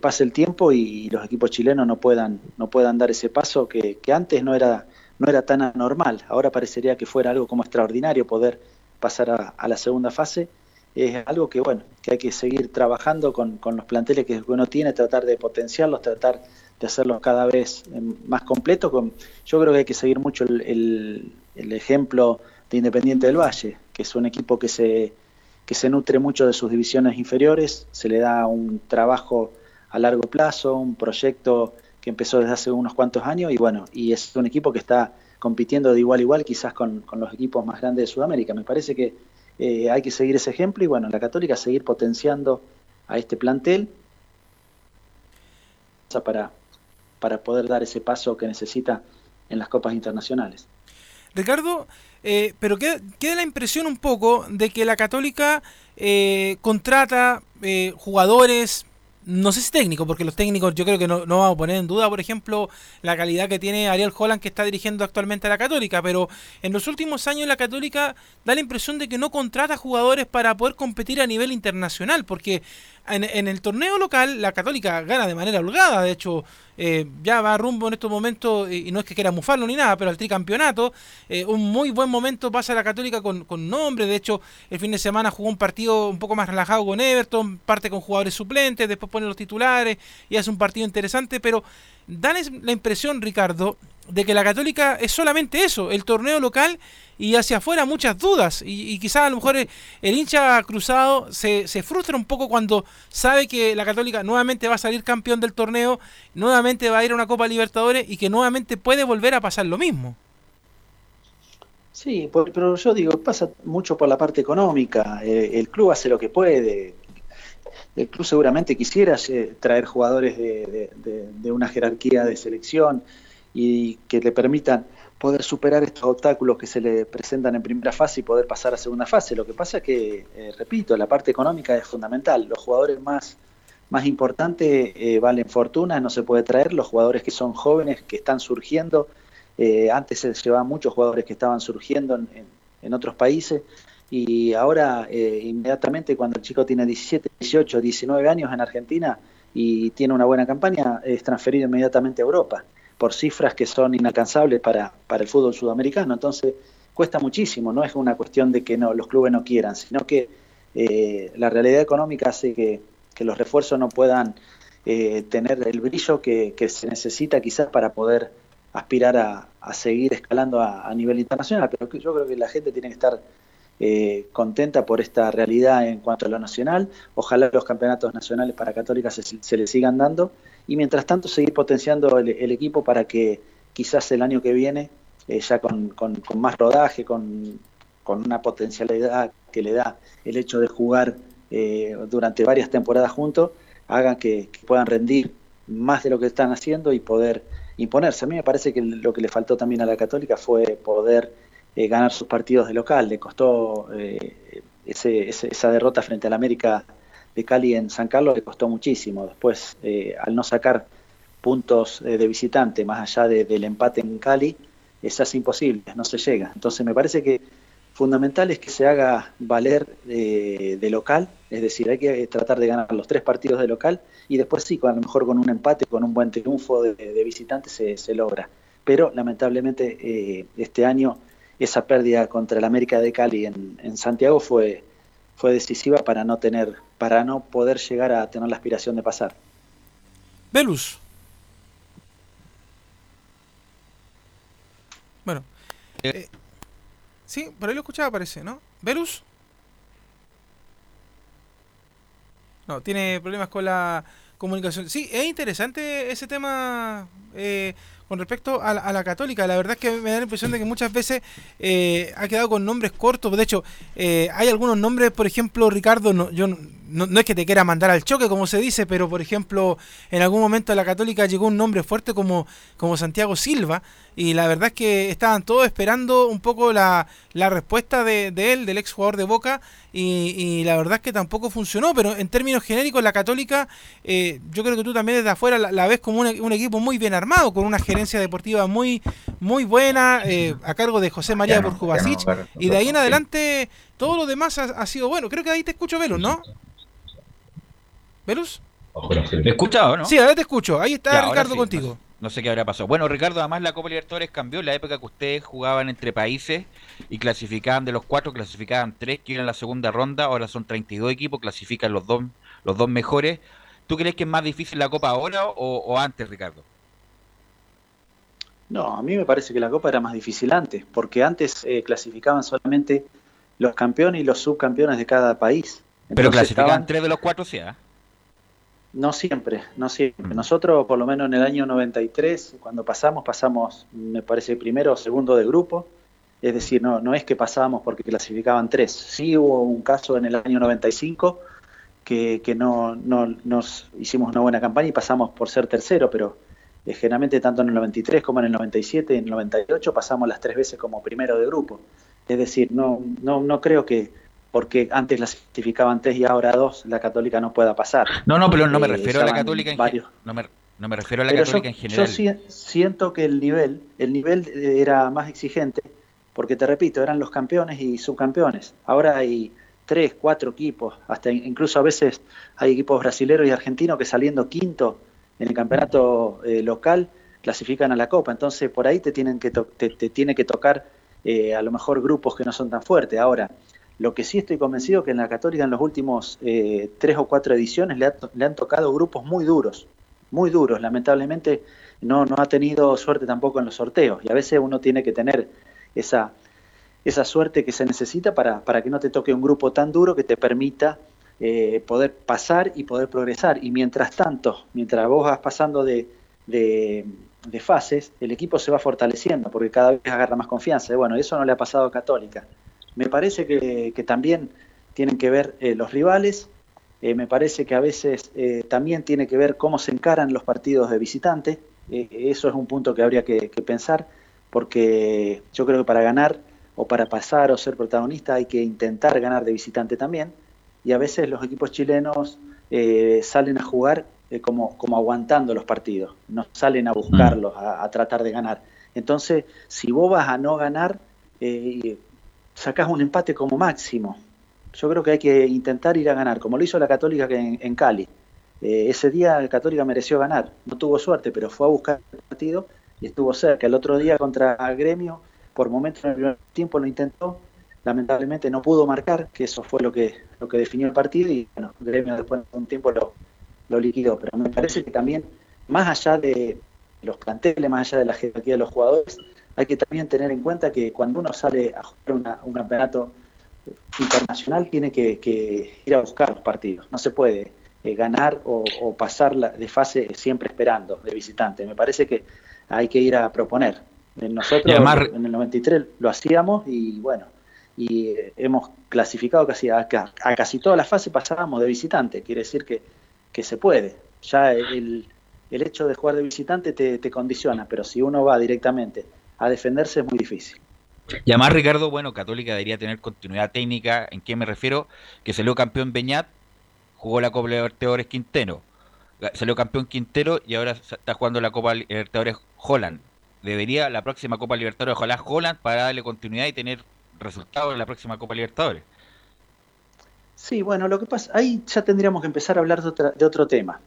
pase el tiempo y los equipos chilenos no puedan, no puedan dar ese paso que, antes no era, no era tan anormal. Ahora parecería que fuera algo como extraordinario poder pasar a, la segunda fase es algo que bueno que hay que seguir trabajando con, con, los planteles que uno tiene, tratar de potenciarlos, tratar de hacerlos cada vez eh, más completos. Yo creo que hay que seguir mucho el, el, ejemplo de Independiente del Valle, que es un equipo que se, que se nutre mucho de sus divisiones inferiores, se le da un trabajo a largo plazo, un proyecto que empezó desde hace unos cuantos años y bueno, y es un equipo que está compitiendo de igual a igual quizás con, con los equipos más grandes de Sudamérica. Me parece que eh, hay que seguir ese ejemplo y bueno, la Católica seguir potenciando a este plantel para, para poder dar ese paso que necesita en las copas internacionales. Ricardo, eh, pero queda, la impresión un poco de que la Católica eh, contrata eh, jugadores no sé si técnico, porque los técnicos yo creo que no, no vamos a poner en duda, por ejemplo, la calidad que tiene Ariel Holland que está dirigiendo actualmente a la Católica, pero en los últimos años la Católica da la impresión de que no contrata jugadores para poder competir a nivel internacional, porque en, el torneo local la Católica gana de manera holgada, de hecho eh, ya va rumbo en estos momentos, y, no es que quiera mufarlo ni nada, pero al tricampeonato, eh, un muy buen momento pasa la Católica con, con nombre, de hecho el fin de semana jugó un partido un poco más relajado con Everton, parte con jugadores suplentes, después pone los titulares y hace un partido interesante, pero da la impresión, Ricardo, de que la Católica es solamente eso, el torneo local y hacia afuera muchas dudas. Y, quizás a lo mejor el, hincha cruzado se, se, frustra un poco cuando sabe que la Católica nuevamente va a salir campeón del torneo, nuevamente va a ir a una Copa Libertadores y que nuevamente puede volver a pasar lo mismo. Sí, pero yo digo, pasa mucho por la parte económica. Eh, el club hace lo que puede. El club seguramente quisiera eh, traer jugadores de, una jerarquía de selección y que le permitan poder superar estos obstáculos que se le presentan en primera fase y poder pasar a segunda fase. Lo que pasa es que, eh, repito, la parte económica es fundamental. Los jugadores más, más importantes eh, valen fortuna, no se puede traer. Los jugadores que son jóvenes, que están surgiendo, antes se llevaban muchos jugadores que estaban surgiendo en, en otros países y ahora inmediatamente cuando el chico tiene 17, 18, 19 años en Argentina y tiene una buena campaña, es transferido inmediatamente a Europa por cifras que son inalcanzables para, para el fútbol sudamericano. Entonces, cuesta muchísimo, no es una cuestión de que no, los clubes no quieran, sino que eh, la realidad económica hace que, los refuerzos no puedan eh, tener el brillo que, se necesita quizás para poder aspirar a, seguir escalando a, nivel internacional. Pero yo creo que la gente tiene que estar eh, contenta por esta realidad en cuanto a lo nacional. Ojalá los campeonatos nacionales para Católica se, le sigan dando y mientras tanto seguir potenciando el, equipo para que quizás el año que viene, eh, ya con, más rodaje, con, una potencialidad que le da el hecho de jugar eh, durante varias temporadas juntos, hagan que, puedan rendir más de lo que están haciendo y poder imponerse. A mí me parece que lo que le faltó también a la Católica fue poder eh, ganar sus partidos de local. Le costó ese, esa derrota frente al América de Cali en San Carlos le costó muchísimo. Después, eh, al no sacar puntos eh, de visitante más allá del empate en Cali, es así imposible, no se llega. Entonces me parece que fundamental es que se haga valer eh, de local, es decir, hay que tratar de ganar los tres partidos de local y después sí, a lo mejor con un empate, con un buen triunfo de, visitante se, logra. Pero lamentablemente este año esa pérdida contra el América de Cali en Santiago fue fue decisiva para no tener, para no poder llegar a tener la aspiración de pasar. Velus. Bueno. Eh, sí, por ahí lo escuchaba parece, ¿no? ¿Velus? No, tiene problemas con la comunicación. Sí, es interesante ese tema. Eh, con respecto a la, católica, la verdad es que me da la impresión de que muchas veces eh, ha quedado con nombres cortos. De hecho, eh, hay algunos nombres, por ejemplo, Ricardo, no, yo no, no, es que te quiera mandar al choque, como se dice, pero por ejemplo, en algún momento a la católica llegó un nombre fuerte como, como Santiago Silva, y la verdad es que estaban todos esperando un poco la, la respuesta de, de, él, del ex jugador de Boca, y, la verdad es que tampoco funcionó, pero en términos genéricos la católica, eh, yo creo que tú también desde afuera la, ves como un, equipo muy bien armado, con una gerencia deportiva muy, muy buena, eh, a cargo de José María no, y de ahí en adelante todo lo demás ha, sido bueno. Creo que ahí te escucho, Velus, ¿no? ¿Velus? ¿Me escuchado, no? Sí, ahora te escucho. Ahí está Ricardo contigo. No sé qué habrá pasado. Bueno, Ricardo, además la Copa Libertadores cambió en la época que ustedes jugaban entre países y clasificaban de los cuatro, clasificaban tres que iban a la segunda ronda, ahora son 32 equipos, clasifican los dos, los dos mejores. ¿Tú crees que es más difícil la Copa ahora o, antes, Ricardo? No, a mí me parece que la Copa era más difícil antes, porque antes eh, clasificaban solamente los campeones y los subcampeones de cada país. Pero clasificaban tres de los cuatro, sí. No siempre, no siempre. Nosotros, por lo menos en el año 93, cuando pasamos, pasamos, me parece, primero o segundo de grupo. Es decir, no, no es que pasábamos porque clasificaban tres. Sí hubo un caso en el año 95 que, que no, no nos hicimos una buena campaña y pasamos por ser tercero, pero eh, generalmente tanto en el 93 como en el 97 y en el 98 pasamos las tres veces como primero de grupo. Es decir, no, no, no creo que, porque antes la certificaban tres y ahora dos, la católica no pueda pasar. No, no, pero no me refiero a la católica en general. No me, no me refiero a la católica en general. Yo siento que el nivel, el nivel era más exigente, porque te repito, eran los campeones y subcampeones. Ahora hay tres, cuatro equipos, hasta incluso a veces hay equipos brasileños y argentinos que saliendo quinto en el campeonato eh, local clasifican a la Copa. Entonces por ahí te tienen que te, tiene que tocar eh, a lo mejor grupos que no son tan fuertes. Ahora, lo que sí estoy convencido que en la Católica en los últimos eh, tres o cuatro ediciones le, le, han tocado grupos muy duros, muy duros. Lamentablemente no, no ha tenido suerte tampoco en los sorteos y a veces uno tiene que tener esa, suerte que se necesita para, que no te toque un grupo tan duro que te permita eh, poder pasar y poder progresar. Y mientras tanto, mientras vos vas pasando de, de, fases, el equipo se va fortaleciendo porque cada vez agarra más confianza. Y bueno, eso no le ha pasado a Católica. Me parece que, que también tienen que ver eh, los rivales, eh, me parece que a veces también tiene que ver cómo se encaran los partidos de visitante. eso es un punto que habría que, que pensar porque yo creo que para ganar o para pasar o ser protagonista hay que intentar ganar de visitante también. Y a veces los equipos chilenos eh, salen a jugar eh, como, como aguantando los partidos, no salen a buscarlos, a, tratar de ganar. Entonces, si vos vas a no ganar, eh, sacás un empate como máximo. Yo creo que hay que intentar ir a ganar, como lo hizo la Católica en, en Cali. ese día la Católica mereció ganar, no tuvo suerte, pero fue a buscar el partido y estuvo cerca. El otro día contra Gremio, por momentos en el primer tiempo lo intentó, lamentablemente no pudo marcar, que eso fue lo que, lo que definió el partido y bueno, Gremio después de un tiempo lo, lo liquidó. Pero me parece que también, más allá de los planteles, más allá de la jerarquía de los jugadores, hay que también tener en cuenta que cuando uno sale a jugar un campeonato internacional tiene que, ir a buscar los partidos. No se puede eh, ganar o, o pasar de fase siempre esperando de visitante. Me parece que hay que ir a proponer. Nosotros en el 93 lo hacíamos y bueno, y hemos clasificado casi a, casi toda la fase pasábamos de visitante, quiere decir que, que se puede. Ya el, el hecho de jugar de visitante te, te, condiciona, pero si uno va directamente a defenderse es muy difícil. Y además, Ricardo, bueno, Católica debería tener continuidad técnica. ¿En qué me refiero? Que salió campeón Beñat, jugó la Copa Libertadores Quintero salió campeón Quintero y ahora está jugando la Copa Libertadores Holland. Debería la próxima Copa Libertadores ojalá Holland para darle continuidad y tener resultados en la próxima Copa Libertadores. Sí, bueno, lo que pasa, ahí ya tendríamos que empezar a hablar de, otro tema.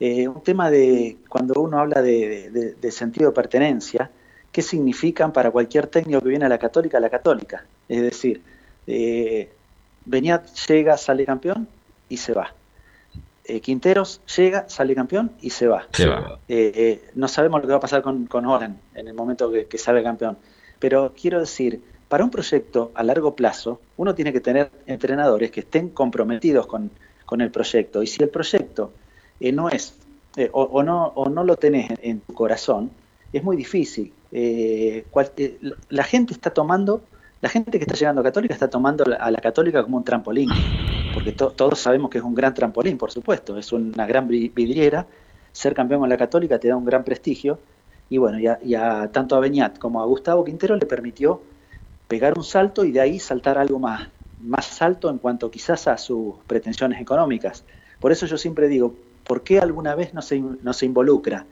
Eh, un tema de cuando uno habla de, sentido de pertenencia, ¿qué significan para cualquier técnico que viene a la Católica la Católica? Es decir, eh, Beñat llega, sale campeón y se va. Eh, Quinteros llega, sale campeón y se va. Eh, eh, no sabemos lo que va a pasar con, con Oran en el momento que, que sale campeón. Pero quiero decir, para un proyecto a largo plazo, uno tiene que tener entrenadores que estén comprometidos con, el proyecto. Y si el proyecto no es, o, no, o no lo tenés en, tu corazón, es muy difícil. La gente está tomando, la gente que está llegando a Católica está tomando a la Católica como un trampolín porque todos sabemos que es un gran trampolín, por supuesto, es una gran vidriera, ser campeón con la Católica te da un gran prestigio, y bueno, y a, tanto a Beñat como a Gustavo Quintero le permitió pegar un salto y de ahí saltar algo más, más alto en cuanto quizás a sus pretensiones económicas. Por eso yo siempre digo, ¿por qué alguna vez no se, no se involucra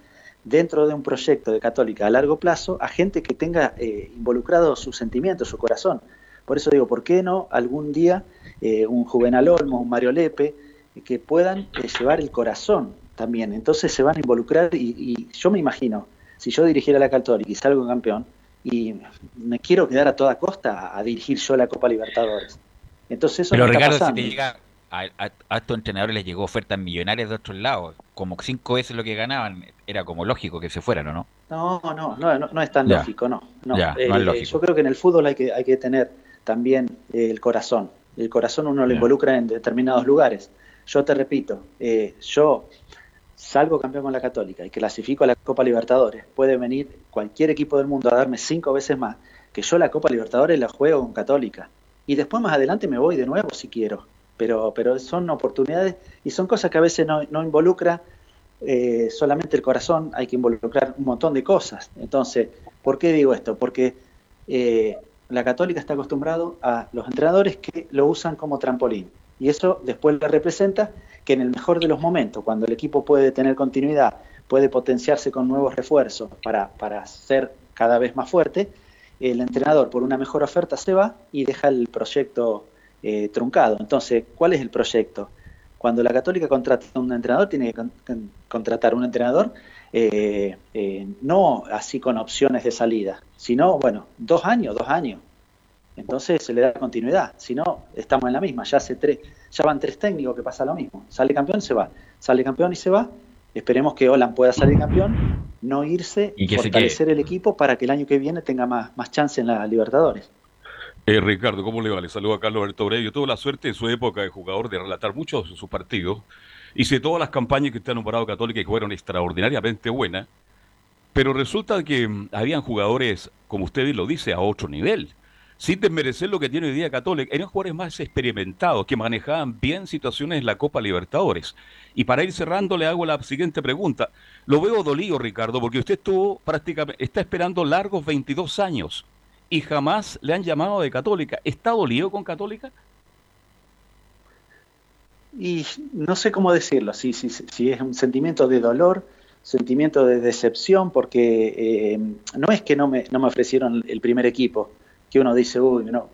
dentro de un proyecto de Católica a largo plazo a gente que tenga eh, involucrado sus sentimientos, su corazón? Por eso digo, ¿por qué no algún día eh, un Juvenal Olmo, un Mario Lepe, que puedan eh, llevar el corazón también? Entonces se van a involucrar y, yo me imagino, si yo dirigiera la Católica y salgo campeón, y me quiero quedar a toda costa a, dirigir yo la Copa Libertadores. Entonces eso Pero Ricardo, si te llega a, estos entrenadores les llegó ofertas millonarias de otros lados, como cinco veces lo que ganaban, era como lógico que se fueran, ¿o no? No, no, no, no, es tan lógico, no. no. Eh, yo creo que en el fútbol hay que, hay que tener también eh, el corazón. El corazón uno lo involucra en determinados lugares. Yo te repito, eh, yo salgo campeón con la Católica y clasifico a la Copa Libertadores. Puede venir cualquier equipo del mundo a darme cinco veces más que yo la Copa Libertadores la juego con Católica. Y después más adelante me voy de nuevo si quiero. Pero, pero son oportunidades y son cosas que a veces no, no involucra eh, solamente el corazón, hay que involucrar un montón de cosas. Entonces, ¿por qué digo esto? Porque la católica está acostumbrado a los entrenadores que lo usan como trampolín. Y eso después le representa que en el mejor de los momentos, cuando el equipo puede tener continuidad, puede potenciarse con nuevos refuerzos para, para ser cada vez más fuerte, el entrenador por una mejor oferta se va y deja el proyecto eh, truncado. Entonces, ¿cuál es el proyecto? Cuando la católica contrata a un entrenador, tiene que contratar un entrenador eh, eh, no así con opciones de salida, sino, bueno, dos años, dos años. Entonces se le da continuidad. Si no, estamos en la misma. Ya hace tres, ya van tres técnicos que pasa lo mismo. Sale campeón y se va. Sale campeón y se va. Esperemos que Olan pueda salir campeón, no irse y fortalecer el equipo para que el año que viene tenga más, más chance en la Libertadores. Eh, Ricardo, ¿cómo le va? Le saludo a Carlos Alberto Yo tuve la suerte en su época de jugador de relatar muchos de sus partidos. Hice todas las campañas que usted ha nombrado católica y fueron extraordinariamente buenas. Pero resulta que mm, habían jugadores, como usted lo dice, a otro nivel sin desmerecer lo que tiene hoy día Católica, eran jugadores más experimentados, que manejaban bien situaciones en la Copa Libertadores. Y para ir cerrando, le hago la siguiente pregunta. Lo veo dolido, Ricardo, porque usted estuvo prácticamente, está esperando largos 22 años y jamás le han llamado de Católica. ¿Está dolido con Católica? Y no sé cómo decirlo, si, si, si es un sentimiento de dolor, sentimiento de decepción, porque eh, no es que no me, no me ofrecieron el primer equipo, que uno dice, uy, no,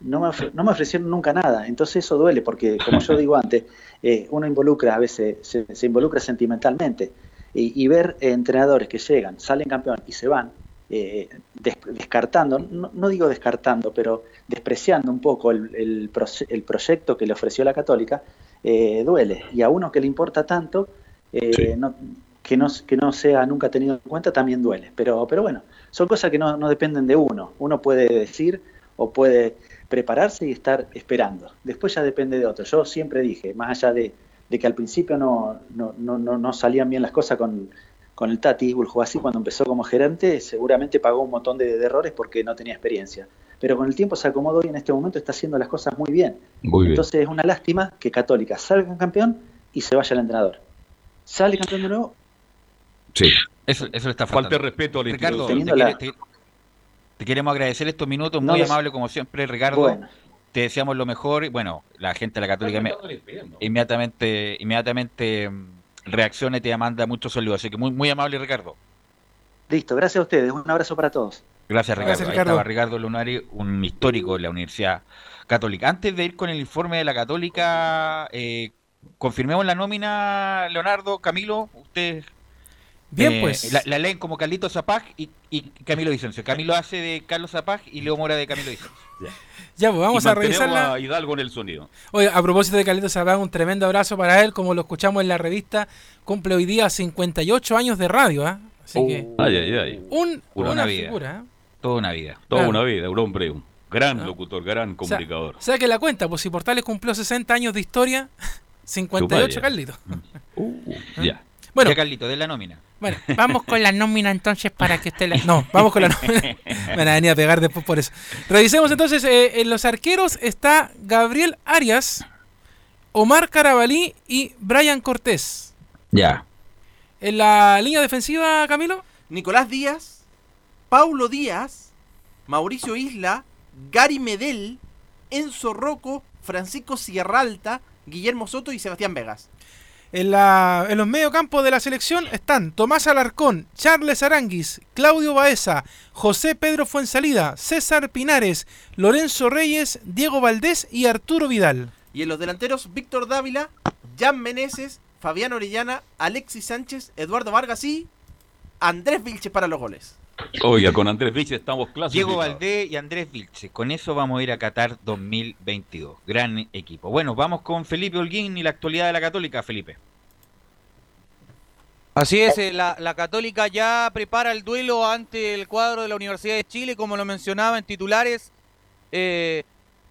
no me, no me ofrecieron nunca nada. Entonces eso duele porque, como yo digo antes, eh, uno involucra, a veces se, involucra sentimentalmente. Y, ver entrenadores que llegan, salen campeón y se van, eh, descartando, no, digo descartando, pero despreciando un poco el, el, proyecto que le ofreció la católica, eh, duele. Y a uno que le importa tanto, no, que, no, que no sea nunca tenido en cuenta, también duele. Pero, pero bueno, son cosas que no, no dependen de uno. Uno puede decir o puede prepararse y estar esperando. Después ya depende de otro. Yo siempre dije, más allá de, que al principio no, no, no, no, salían bien las cosas con, con el Tati así cuando empezó como gerente, seguramente pagó un montón de, errores porque no tenía experiencia. Pero con el tiempo se acomodó y en este momento está haciendo las cosas muy bien. Entonces es una lástima que Católica salga campeón y se vaya el entrenador. Sale campeón de nuevo. Sí. Eso, eso está falta. Falta respeto al Ricardo, te, queremos agradecer estos minutos, muy amable como siempre, Ricardo. Te deseamos lo mejor. Bueno, la gente de la Católica inmediatamente, inmediatamente reacciona y te manda muchos saludos. Así que muy, muy amable, Ricardo. Listo, gracias a ustedes. Un abrazo para todos. Gracias, Ricardo. Ahí estaba Ricardo Lunari, un histórico de la Universidad Católica. Antes de ir con el informe de la Católica, eh, confirmemos la nómina, Leonardo, Camilo. Usted Bien, eh, pues. La, leen como Carlito Zapag y, Camilo Vicencio. Camilo hace de Carlos Zapag y Leo Mora de Camilo Vicencio. Ya, pues vamos a revisarla. A Hidalgo en el sonido. Oye, a propósito de Carlito Zapag, un tremendo abrazo para él, como lo escuchamos en la revista. Cumple hoy día 58 años de radio, ¿ah? Así que. Oh. Ay, ay, ay. Un, una, vida. Figura, ¿eh? Toda una vida. Toda una vida, un hombre, un gran locutor, gran comunicador. O sea, que la cuenta, pues si Portales cumplió 60 años de historia, 58 Carlito. Uh, ya. Bueno, ya Carlito, de la nómina. Bueno, vamos con la nómina entonces para que usted la... No, vamos con la nómina. Me van a venir a pegar después por eso. Revisemos entonces, eh, en los arqueros está Gabriel Arias, Omar Carabalí y Brian Cortés. Ya. En la línea defensiva, Camilo. Nicolás Díaz, Paulo Díaz, Mauricio Isla, Gary Medel, Enzo Rocco, Francisco Sierralta, Guillermo Soto y Sebastián Vegas. En, la, en los mediocampos de la selección están Tomás Alarcón, Charles Aranguis, Claudio Baeza, José Pedro Fuensalida, César Pinares, Lorenzo Reyes, Diego Valdés y Arturo Vidal. Y en los delanteros, Víctor Dávila, Jan Meneses, Fabián Orellana, Alexis Sánchez, Eduardo Vargas y Andrés Vilches para los goles. Oiga, con Andrés Vilche estamos clasificados. Diego Valdés y Andrés Vilche. Con eso vamos a ir a Qatar 2022. Gran equipo. Bueno, vamos con Felipe Holguín y la actualidad de la Católica, Felipe. Así es, eh, la, Católica ya prepara el duelo ante el cuadro de la Universidad de Chile, como lo mencionaba en titulares. Eh,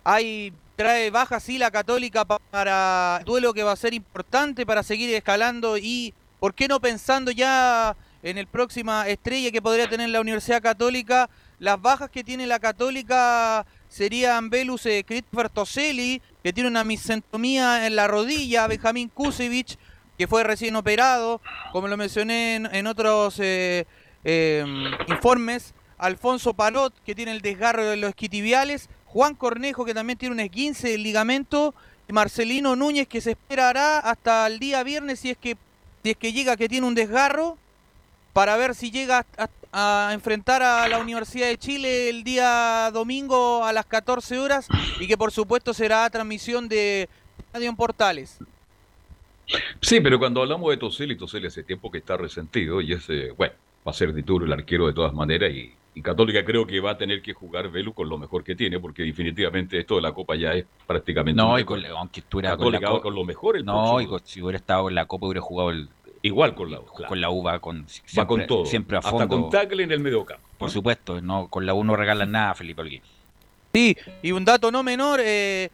hay trae baja sí la Católica para el duelo que va a ser importante para seguir escalando y, ¿por qué no pensando ya en el próxima estrella que podría tener la Universidad Católica. Las bajas que tiene la Católica serían Velus eh, Christopher Toselli, que tiene una misentomía en la rodilla, Benjamín Kusevich, que fue recién operado, como lo mencioné en, otros eh, em, informes. Alfonso Palot, que tiene el desgarro de los esquitibiales, Juan Cornejo, que también tiene un esguince del ligamento, y Marcelino Núñez, que se esperará hasta el día viernes si es que, si es que llega que tiene un desgarro, para ver si llega a, a enfrentar a la Universidad de Chile el día domingo a las 14 horas y que por supuesto será transmisión de Radio Portales. Sí, pero cuando hablamos de Toseli, Toseli hace tiempo que está resentido y ese, bueno, va a ser Dituro el arquero de todas maneras y, Católica creo que va a tener que jugar Velu con lo mejor que tiene porque definitivamente esto de la Copa ya es prácticamente... No, y con, aunque estuviera con, la con lo mejor. El no, y si hubiera estado en la Copa hubiera jugado el, Igual con la U. Con la U va con, siempre, con todo. Siempre a fondo. Hasta con tackle en el medio campo. Por supuesto, no, con la U no regalan nada, Felipe Olguín. Sí, y un dato no menor, eh,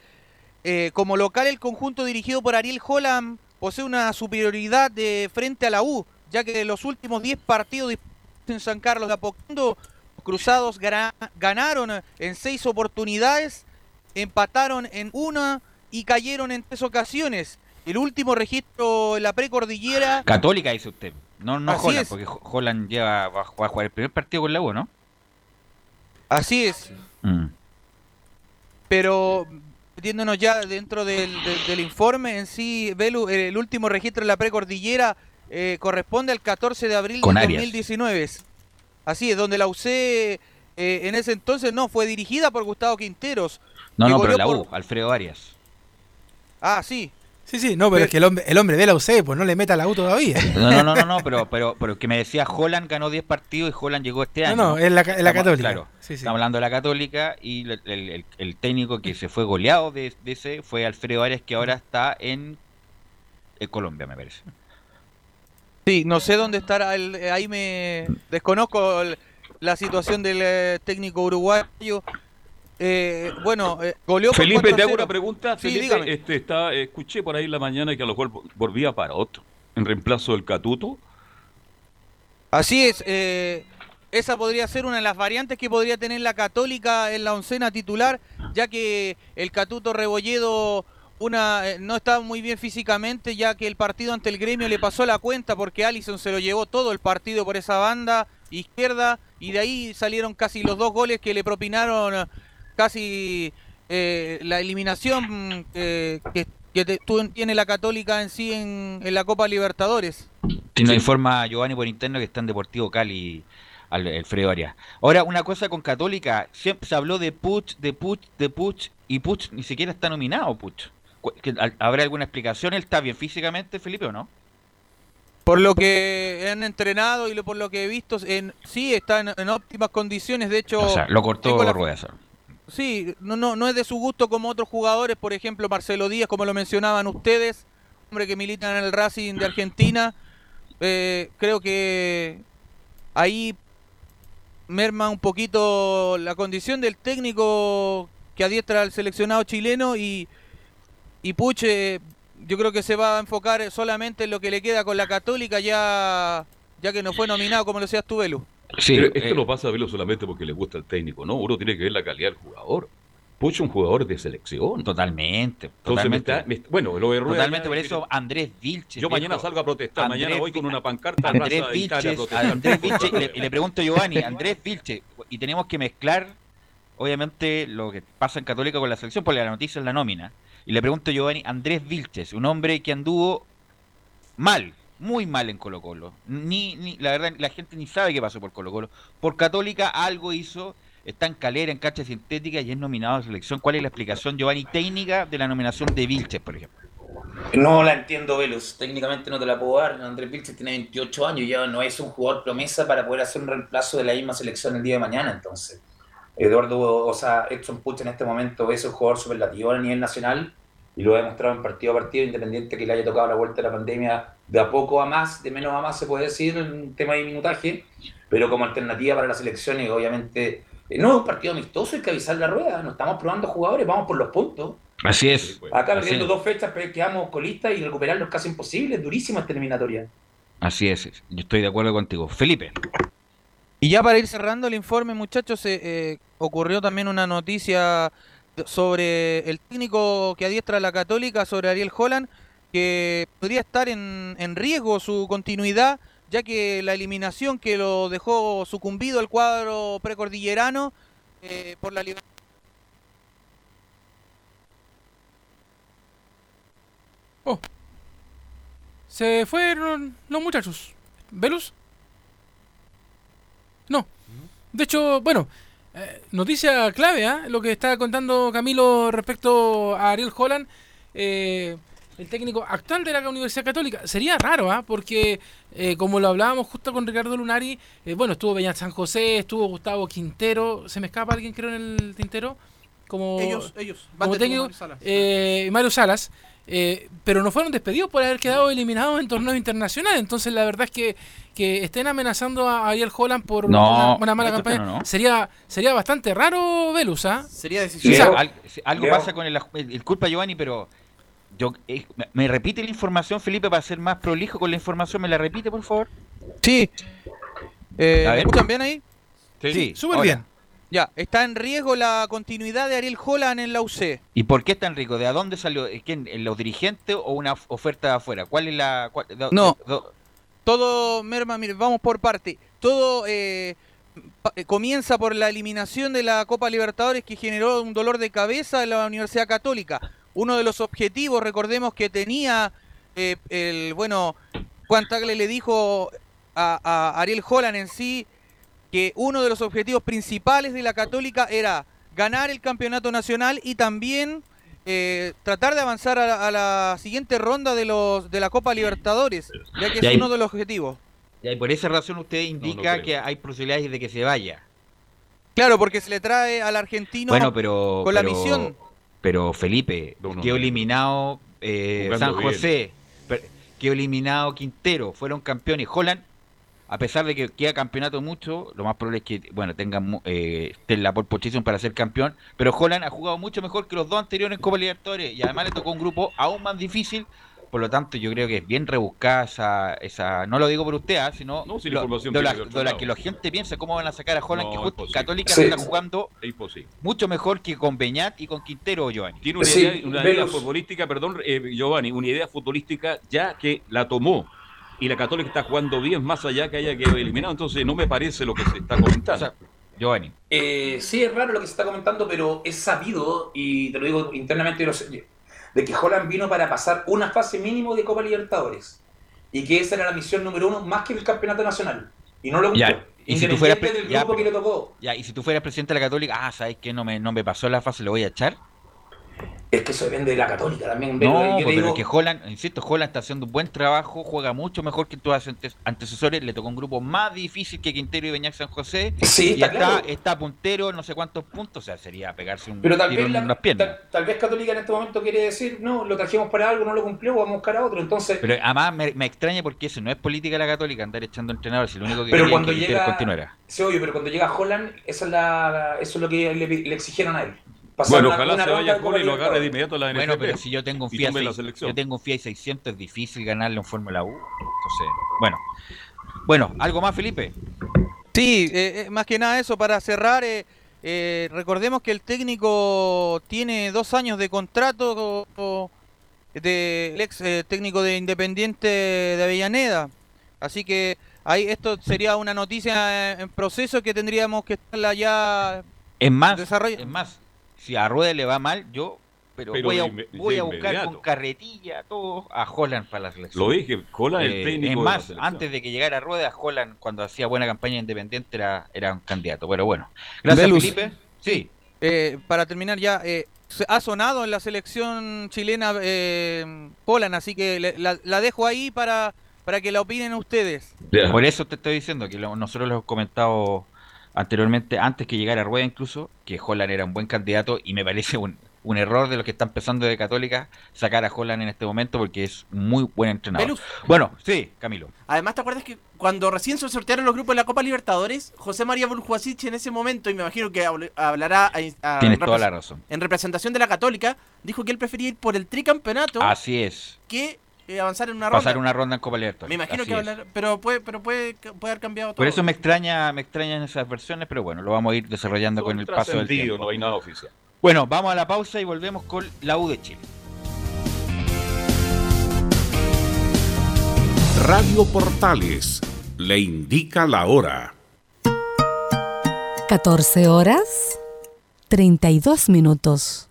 eh, como local el conjunto dirigido por Ariel Holland posee una superioridad de frente a la U, ya que los últimos 10 partidos en San Carlos de Apoquindo, Cruzados ganaron en 6 oportunidades, empataron en una y cayeron en tres ocasiones. El último registro en la precordillera. Católica, dice usted. No, no Holland, porque Holland lleva, va, a jugar el primer partido con la U, ¿no? Así es. Mm. Pero metiéndonos ya dentro del, informe en sí, Belu, el último registro en la precordillera eh, corresponde al 14 de abril de 2019. Así es, donde la UC eh, en ese entonces no fue dirigida por Gustavo Quinteros. No, no, pero la U, Alfredo Arias. Ah, sí, Sí, sí, no, pero, es que el hombre, el hombre de la UC, pues no le meta la U todavía. No, no, no, no, pero, pero, pero que me decía, Holland ganó 10 partidos y Holland llegó este año. No, no, es la, la Católica. Claro, estamos hablando de la Católica y el, técnico que se fue goleado de, ese fue Alfredo Arias, que ahora está en, Colombia, me parece. Sí, no sé dónde estará, ahí me desconozco la situación del eh, técnico uruguayo. Eh, bueno, eh, Felipe, te hago una pregunta. Felipe, este, está, escuché por ahí en la mañana que a lo mejor volvía para otro, en reemplazo del Catuto. Así es. Eh, esa podría ser una de las variantes que podría tener la Católica en la oncena titular, ya que el Catuto Rebolledo una, eh, no estaba muy bien físicamente, ya que el partido ante el gremio le pasó la cuenta porque Allison se lo llevó todo el partido por esa banda izquierda y de ahí salieron casi los dos goles que le propinaron casi eh, la eliminación eh, que, tiene la Católica en sí en, la Copa Libertadores. Sí. informa Giovanni por interno que está en Deportivo Cali Alfredo Arias. Ahora, una cosa con Católica, siempre se habló de Puch, de Puch, de Puch, y Puch ni siquiera está nominado, Puch. ¿Habrá alguna explicación? ¿Él está bien físicamente, Felipe, o no? Por lo que han entrenado y por lo que he visto, en, sí está en, óptimas condiciones. De hecho, o sea, lo cortó la... Rueda. Sí, no, no, no es de su gusto como otros jugadores, por ejemplo Marcelo Díaz, como lo mencionaban ustedes, hombre que milita en el Racing de Argentina. Eh, creo que ahí merma un poquito la condición del técnico que adiestra al seleccionado chileno y, Puche yo creo que se va a enfocar solamente en lo que le queda con la Católica ya, ya que no fue nominado como lo decías tú, Velu. Sí, esto eh, no pasa a verlo solamente porque le gusta el técnico, ¿no? Uno tiene que ver la calidad del jugador. Pucho un jugador de selección. Totalmente. totalmente. bueno, lo Totalmente, por eso Andrés Vilche. Yo mañana salgo a protestar, mañana voy con una pancarta Andrés Vilche, Andrés Vilche y, le, pregunto a Giovanni, Andrés Vilche, y tenemos que mezclar, obviamente, lo que pasa en Católica con la selección, porque la noticia es la nómina. Y le pregunto a Giovanni, Andrés Vilches, un hombre que anduvo mal, muy mal en Colo Colo. Ni, ni, la verdad, la gente ni sabe qué pasó por Colo Colo. Por Católica algo hizo, está en calera, en cancha sintética y es nominado a selección. ¿Cuál es la explicación, Giovanni, técnica de la nominación de Vilches, por ejemplo? No la entiendo, Velus. Técnicamente no te la puedo dar. Andrés Vilches tiene 28 años ya no es un jugador promesa para poder hacer un reemplazo de la misma selección el día de mañana. Entonces, Eduardo, o sea, Edson Puch en este momento es un jugador superlativo a nivel nacional y lo ha demostrado en partido a partido, independiente que le haya tocado la vuelta de la pandemia de a poco a más, de menos a más se puede decir en tema de minutaje, pero como alternativa para las elecciones, obviamente, eh, no es un partido amistoso, hay que avisar la rueda, no estamos probando jugadores, vamos por los puntos. Así es. Acá perdiendo dos fechas, quedamos colistas y recuperarlos es casi imposible, es durísima esta eliminatoria. Así es, yo estoy de acuerdo contigo. Felipe. Y ya para ir cerrando el informe, muchachos, eh, eh ocurrió también una noticia sobre el técnico que adiestra a la Católica, sobre Ariel Holland, que podría estar en, en riesgo su continuidad, ya que la eliminación que lo dejó sucumbido el cuadro precordillerano eh, por la libertad. Oh. Se fueron los muchachos. ¿Velus? No. De hecho, bueno, eh, noticia clave, ¿ah? lo que está contando Camilo respecto a Ariel Holland, eh, el técnico actual de la Universidad Católica. Sería raro, ¿ah? porque eh, como lo hablábamos justo con Ricardo Lunari, bueno, estuvo Beñat San José, estuvo Gustavo Quintero, ¿se me escapa alguien creo en el tintero? Como, ellos, ellos, como técnico, Mario Salas. Mario Salas pero no fueron despedidos por haber quedado eliminados en torneos internacionales. Entonces, la verdad es que que estén amenazando a Ariel Holland por una, mala campaña. Sería sería bastante raro, Velus, ¿ah? Sería decisivo. algo pasa con el, el, culpa Giovanni, pero yo eh, me repite la información, Felipe, para ser más prolijo con la información, ¿me la repite, por favor? Sí. Eh, ¿Me escuchan bien ahí? Sí, súper bien. Ya, está en riesgo la continuidad de Ariel Holland en la UC. ¿Y por qué está en riesgo? ¿De dónde salió? ¿Quién? ¿Los dirigentes o una oferta de afuera? ¿Cuál es la...? no, todo, Merma, mire, vamos por parte. Todo eh, eh, comienza por la eliminación de la Copa Libertadores que generó un dolor de cabeza en la Universidad Católica. Uno de los objetivos, recordemos que tenía eh, el, bueno, Juan Tagle le dijo a, a Ariel Holland en sí que uno de los objetivos principales de la Católica era ganar el campeonato nacional y también eh, tratar de avanzar a la, siguiente ronda de los de la Copa Libertadores, ya que es uno de los objetivos. Y por esa razón usted indica que hay posibilidades de que se vaya. Claro, porque se le trae al argentino bueno, pero, con la misión. Pero Felipe, quedó eliminado eh, San José, quedó eliminado Quintero, fueron campeones. Holland a pesar de que queda campeonato mucho, lo más probable es que bueno tengan eh, la pole position para ser campeón. Pero Holland ha jugado mucho mejor que los dos anteriores en Copa Libertadores y además le tocó un grupo aún más difícil. Por lo tanto, yo creo que es bien rebuscada esa. esa no lo digo por usted, ¿ah? sino no, de, la, que la gente piensa cómo van a sacar a Holland, que justo Católica está jugando mucho mejor que con Beñat y con Quintero, Giovanni. Tiene una idea, una idea futbolística, perdón, eh, Giovanni, una idea futbolística ya que la tomó y la Católica está jugando bien más allá que haya quedado eliminado. Entonces no me parece lo que se está comentando. Giovanni. Eh, sí, es raro lo que se está comentando, pero es sabido, y te lo digo internamente, de que Holland vino para pasar una fase mínimo de Copa Libertadores. Y que esa era la misión número uno, más que el campeonato nacional. Y no lo cumplió. Y si, tú fueras, ya, y si tú fueras presidente de la Católica, ah, ¿sabes qué? No me, no me pasó la fase, lo voy a echar. Es que eso depende de la Católica también. No, pues, pero que Holland, insisto, Holland está haciendo un buen trabajo, juega mucho mejor que tus antecesores, le tocó un grupo más difícil que Quintero y Beñac San José. Sí, y está, está, puntero, no sé cuántos puntos, o sea, sería pegarse un pero tal vez las piernas. Tal, vez Católica en este momento quiere decir, no, lo trajimos para algo, no lo cumplió, vamos a buscar a otro. Entonces... Pero además me, extraña porque eso no es política la Católica, andar echando entrenadores, si lo único que pero cuando que llega, continuara. Sí, obvio, pero cuando llega Holland, eso es, la, eso es lo que le exigieron a él bueno, ojalá se vaya y lo agarre de inmediato la NFP. Bueno, pero si yo tengo un Fiat, yo tengo un Fiat 600 es difícil ganarle en Fórmula 1. Entonces, bueno. Bueno, ¿algo más, Felipe? Sí, eh, eh, más que nada eso, para cerrar, eh, recordemos que el técnico tiene dos años de contrato del ex técnico de Independiente de Avellaneda. Así que ahí esto sería una noticia en proceso que tendríamos que estarla ya en más, es más, si a Rueda le va mal, yo pero, voy, a, voy a buscar con carretilla todo a Holland para la selección. Lo dije, Holland el eh, técnico. Es más, antes de que llegara Rueda, Holland cuando hacía buena campaña independiente era, era un candidato. Pero bueno, gracias Felipe. Sí. Eh, para terminar ya, eh, ha sonado en la selección chilena eh, Holland, así que la, dejo ahí para, para que la opinen ustedes. Por eso te estoy diciendo que nosotros lo hemos comentado anteriormente, antes que llegara Rueda incluso, que Holland era un buen candidato y me parece un, un error de lo que están empezando de Católica sacar a Holland en este momento porque es muy buen entrenador. bueno, sí, Camilo. Además, ¿te acuerdas que cuando recién se sortearon los grupos de la Copa Libertadores, José María Buljuasic en ese momento, y me imagino que hablará a, toda la razón. en representación de la Católica, dijo que él prefería ir por el tricampeonato. Así es. Que eh, avanzar en una ronda. Pasar una ronda en Copa Libertadores. Me imagino que hablar, pero puede, pero puede, puede haber cambiado todo. Por eso me extraña, me extrañan esas versiones, pero bueno, lo vamos a ir desarrollando con el paso del tiempo. No hay nada oficial. Bueno, vamos a la pausa y volvemos con la U de Chile. Radio Portales le indica la hora. 14 horas 32 minutos.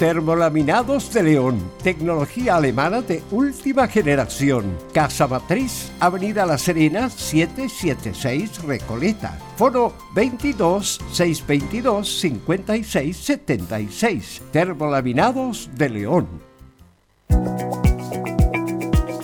Termolaminados de León, tecnología alemana de última generación. Casa Matriz, Avenida La Serena, 776 Recoleta. Foro 22 622 56 76. Termolaminados de León.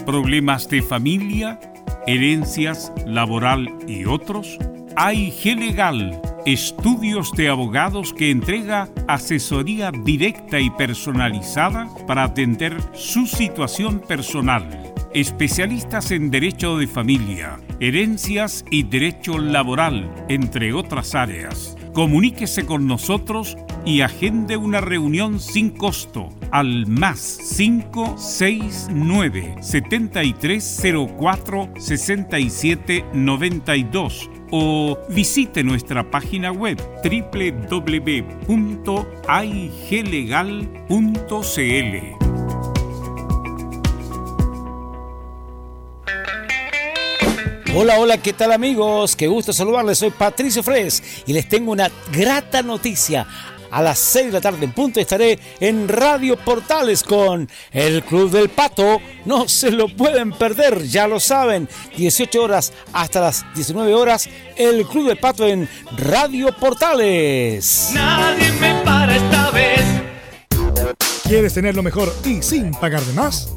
¿Problemas de familia, herencias, laboral y otros? AIG Legal, estudios de abogados que entrega asesoría directa y personalizada para atender su situación personal. Especialistas en derecho de familia, herencias y derecho laboral, entre otras áreas. Comuníquese con nosotros y agende una reunión sin costo al más 569 7304 6792 o visite nuestra página web www.aiglegal.cl. Hola, hola, ¿qué tal amigos? Qué gusto saludarles, soy Patricio Fres y les tengo una grata noticia. A las 6 de la tarde en punto estaré en Radio Portales con el Club del Pato. No se lo pueden perder, ya lo saben. 18 horas hasta las 19 horas, el Club del Pato en Radio Portales. Nadie me para esta vez. ¿Quieres tener lo mejor y sin pagar de más?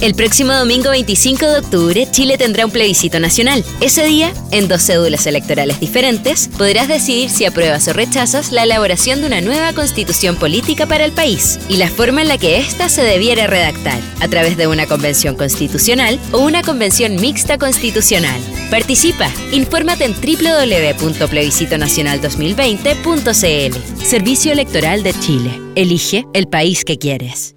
El próximo domingo 25 de octubre, Chile tendrá un plebiscito nacional. Ese día, en dos cédulas electorales diferentes, podrás decidir si apruebas o rechazas la elaboración de una nueva constitución política para el país y la forma en la que ésta se debiera redactar, a través de una convención constitucional o una convención mixta constitucional. Participa. Infórmate en www.plebiscitonacional2020.cl. Servicio Electoral de Chile. Elige el país que quieres.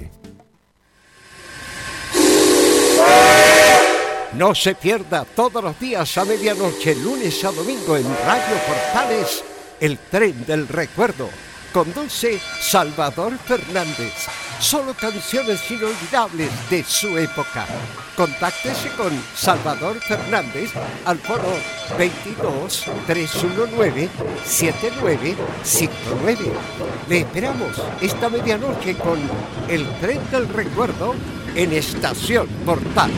No se pierda todos los días a medianoche, lunes a domingo en Radio Portales, el tren del recuerdo. Conduce Salvador Fernández. Solo canciones inolvidables de su época. Contáctese con Salvador Fernández al foro 22 319 7959. Le esperamos esta medianoche con el tren del recuerdo en Estación Portal.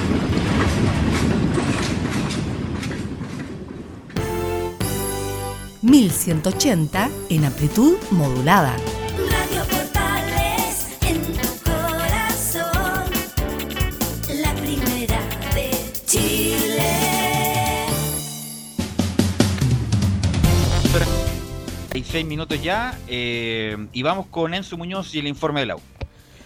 1180 en amplitud modulada. Radio Portales en tu corazón. La primera de Chile. Hay seis minutos ya eh, y vamos con Enzo Muñoz y el informe del agua.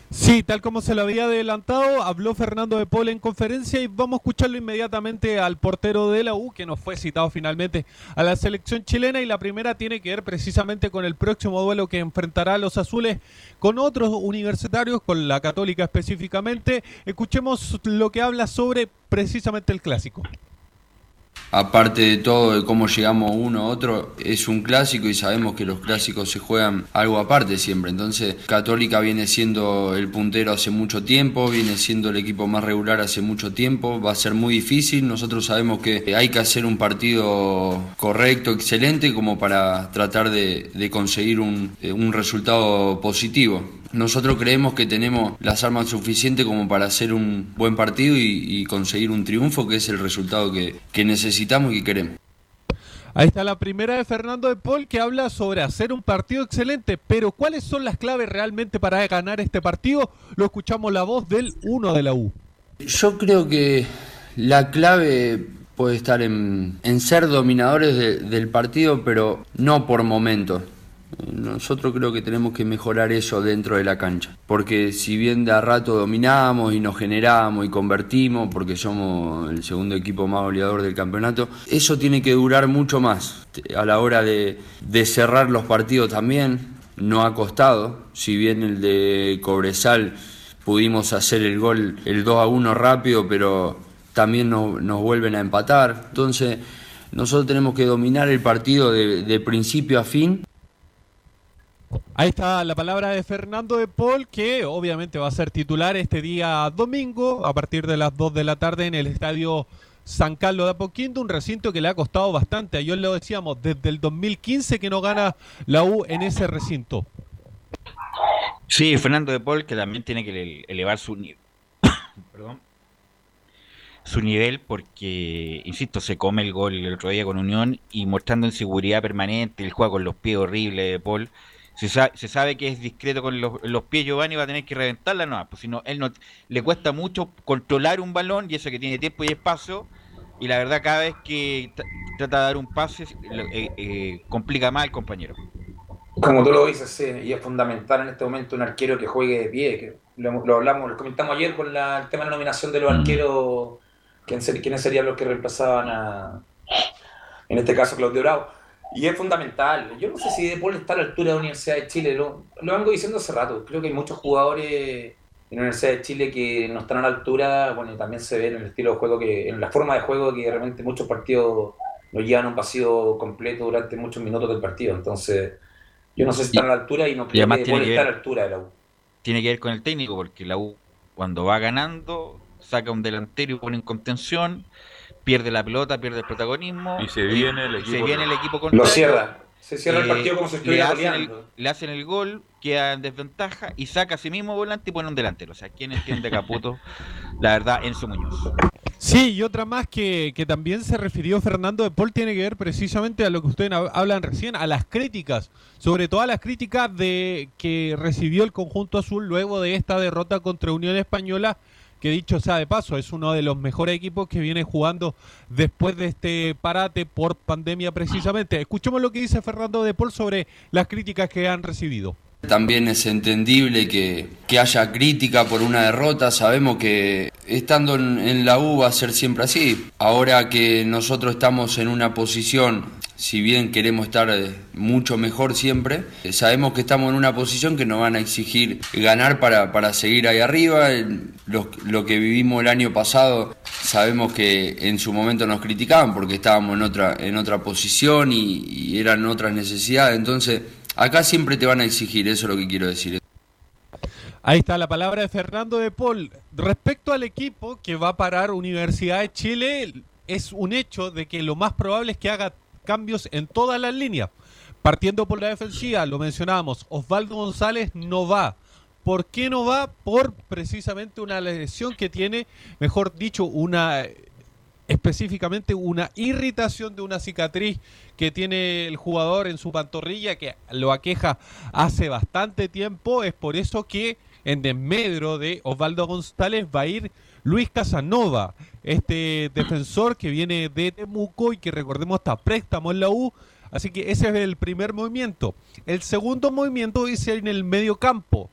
Sí, tal como se lo había adelantado, habló Fernando de Paul en conferencia y vamos a escucharlo inmediatamente al portero de la U, que nos fue citado finalmente a la selección chilena y la primera tiene que ver precisamente con el próximo duelo que enfrentará a los azules con otros universitarios, con la católica específicamente. Escuchemos lo que habla sobre precisamente el clásico. Aparte de todo, de cómo llegamos uno a otro, es un clásico y sabemos que los clásicos se juegan algo aparte siempre. Entonces, Católica viene siendo el puntero hace mucho tiempo, viene siendo el equipo más regular hace mucho tiempo, va a ser muy difícil. Nosotros sabemos que hay que hacer un partido correcto, excelente, como para tratar de, de conseguir un, eh, un resultado positivo. Nosotros creemos que tenemos las armas suficientes como para hacer un buen partido y, y conseguir un triunfo, que es el resultado que, que necesitamos y que queremos. Ahí está la primera de Fernando de Paul que habla sobre hacer un partido excelente, pero ¿cuáles son las claves realmente para ganar este partido? Lo escuchamos la voz del uno de la U. Yo creo que la clave puede estar en, en ser dominadores de- del partido, pero no por momentos. Nosotros creo que tenemos que mejorar eso dentro de la cancha, porque si bien de a rato dominamos y nos generamos y convertimos, porque somos el segundo equipo más goleador del campeonato, eso tiene que durar mucho más. A la hora de, cerrar los partidos también, no ha costado, si bien el de Cobresal pudimos hacer el gol, el 2 a 1 rápido, pero también no- nos vuelven a empatar. Entonces, nosotros tenemos que dominar el partido de, de principio a fin. Ahí está la palabra de Fernando de Paul, que obviamente va a ser titular este día domingo a partir de las 2 de la tarde en el estadio San Carlos de Apoquindo, un recinto que le ha costado bastante. Ayer lo decíamos, desde el 2015 que no gana la U en ese recinto. Sí, Fernando de Paul, que también tiene que ele- elevar su nivel. Su nivel porque, insisto, se come el gol el otro día con Unión y mostrando inseguridad permanente, el juega con los pies horribles de Paul. Se sabe, se sabe que es discreto con los, los pies Giovanni va a tener que reventarla, no, pues si no, él no le cuesta mucho controlar un balón y eso que tiene tiempo y espacio y la verdad cada vez que tra- trata de dar un pase eh, eh, complica más al compañero. Como tú lo dices, sí, y es fundamental en este momento un arquero que juegue de pie, que lo, lo hablamos, lo comentamos ayer con la- el tema de la nominación de los arqueros, quién ser- quiénes serían los que reemplazaban a, en este caso, Claudio Bravo. Y es fundamental. Yo no sé si De Paul está a la altura de la Universidad de Chile, lo, lo vengo diciendo hace rato. Creo que hay muchos jugadores en la Universidad de Chile que no están a la altura, bueno, también se ve en el estilo de juego, que en la forma de juego que de repente muchos partidos nos llevan un pasillo completo durante muchos minutos del partido. Entonces, yo no sé si están a la altura y no creo que De tiene Paul que está a la altura de la U. tiene que ver con el técnico, porque la U cuando va ganando, saca un delantero y pone en contención, pierde la pelota, pierde el protagonismo. Y se viene el se equipo viene el contrario. equipo Lo contrario. cierra. Se cierra el Eh, partido como si le estuviera hacen, el, goleando. le hacen el gol, queda en desventaja y saca a sí mismo volante y pone un delantero. O sea, ¿quién entiende Caputo? La verdad, Enzo Muñoz. Sí, y otra más que, que también se refirió Fernando de Paul tiene que ver precisamente a lo que ustedes hab- hablan recién, a las críticas, sobre todo a las críticas de que recibió el conjunto azul luego de esta derrota contra Unión Española, que dicho sea de paso, es uno de los mejores equipos que viene jugando después de este parate por pandemia precisamente. Escuchemos lo que dice Fernando de Paul sobre las críticas que han recibido. También es entendible que, que haya crítica por una derrota. Sabemos que estando en, la U va a ser siempre así. Ahora que nosotros estamos en una posición, si bien queremos estar eh, mucho mejor siempre, eh, sabemos que estamos en una posición que nos van a exigir ganar para, para seguir ahí arriba. El- Lo, lo que vivimos el año pasado, sabemos que en su momento nos criticaban porque estábamos en otra, en otra posición y eran otras necesidades. Entonces, acá siempre te van a exigir, eso es lo que quiero decir. Ahí está la palabra de Fernando de Paul. Respecto al equipo que va a parar Universidad de Chile, es un hecho de que lo más probable es que haga cambios en todas las líneas. Partiendo por la defensiva, lo mencionábamos, Osvaldo González no va. ¿Por qué no va? Por precisamente una lesión que tiene, mejor dicho, una específicamente una irritación de una cicatriz que tiene el jugador en su pantorrilla que lo aqueja hace bastante tiempo. Es por eso que en desmedro de Osvaldo González va a ir Luis Casanova, este defensor que viene de Temuco y que recordemos está préstamo en la U. Así que ese es el primer movimiento. El segundo movimiento es en el medio campo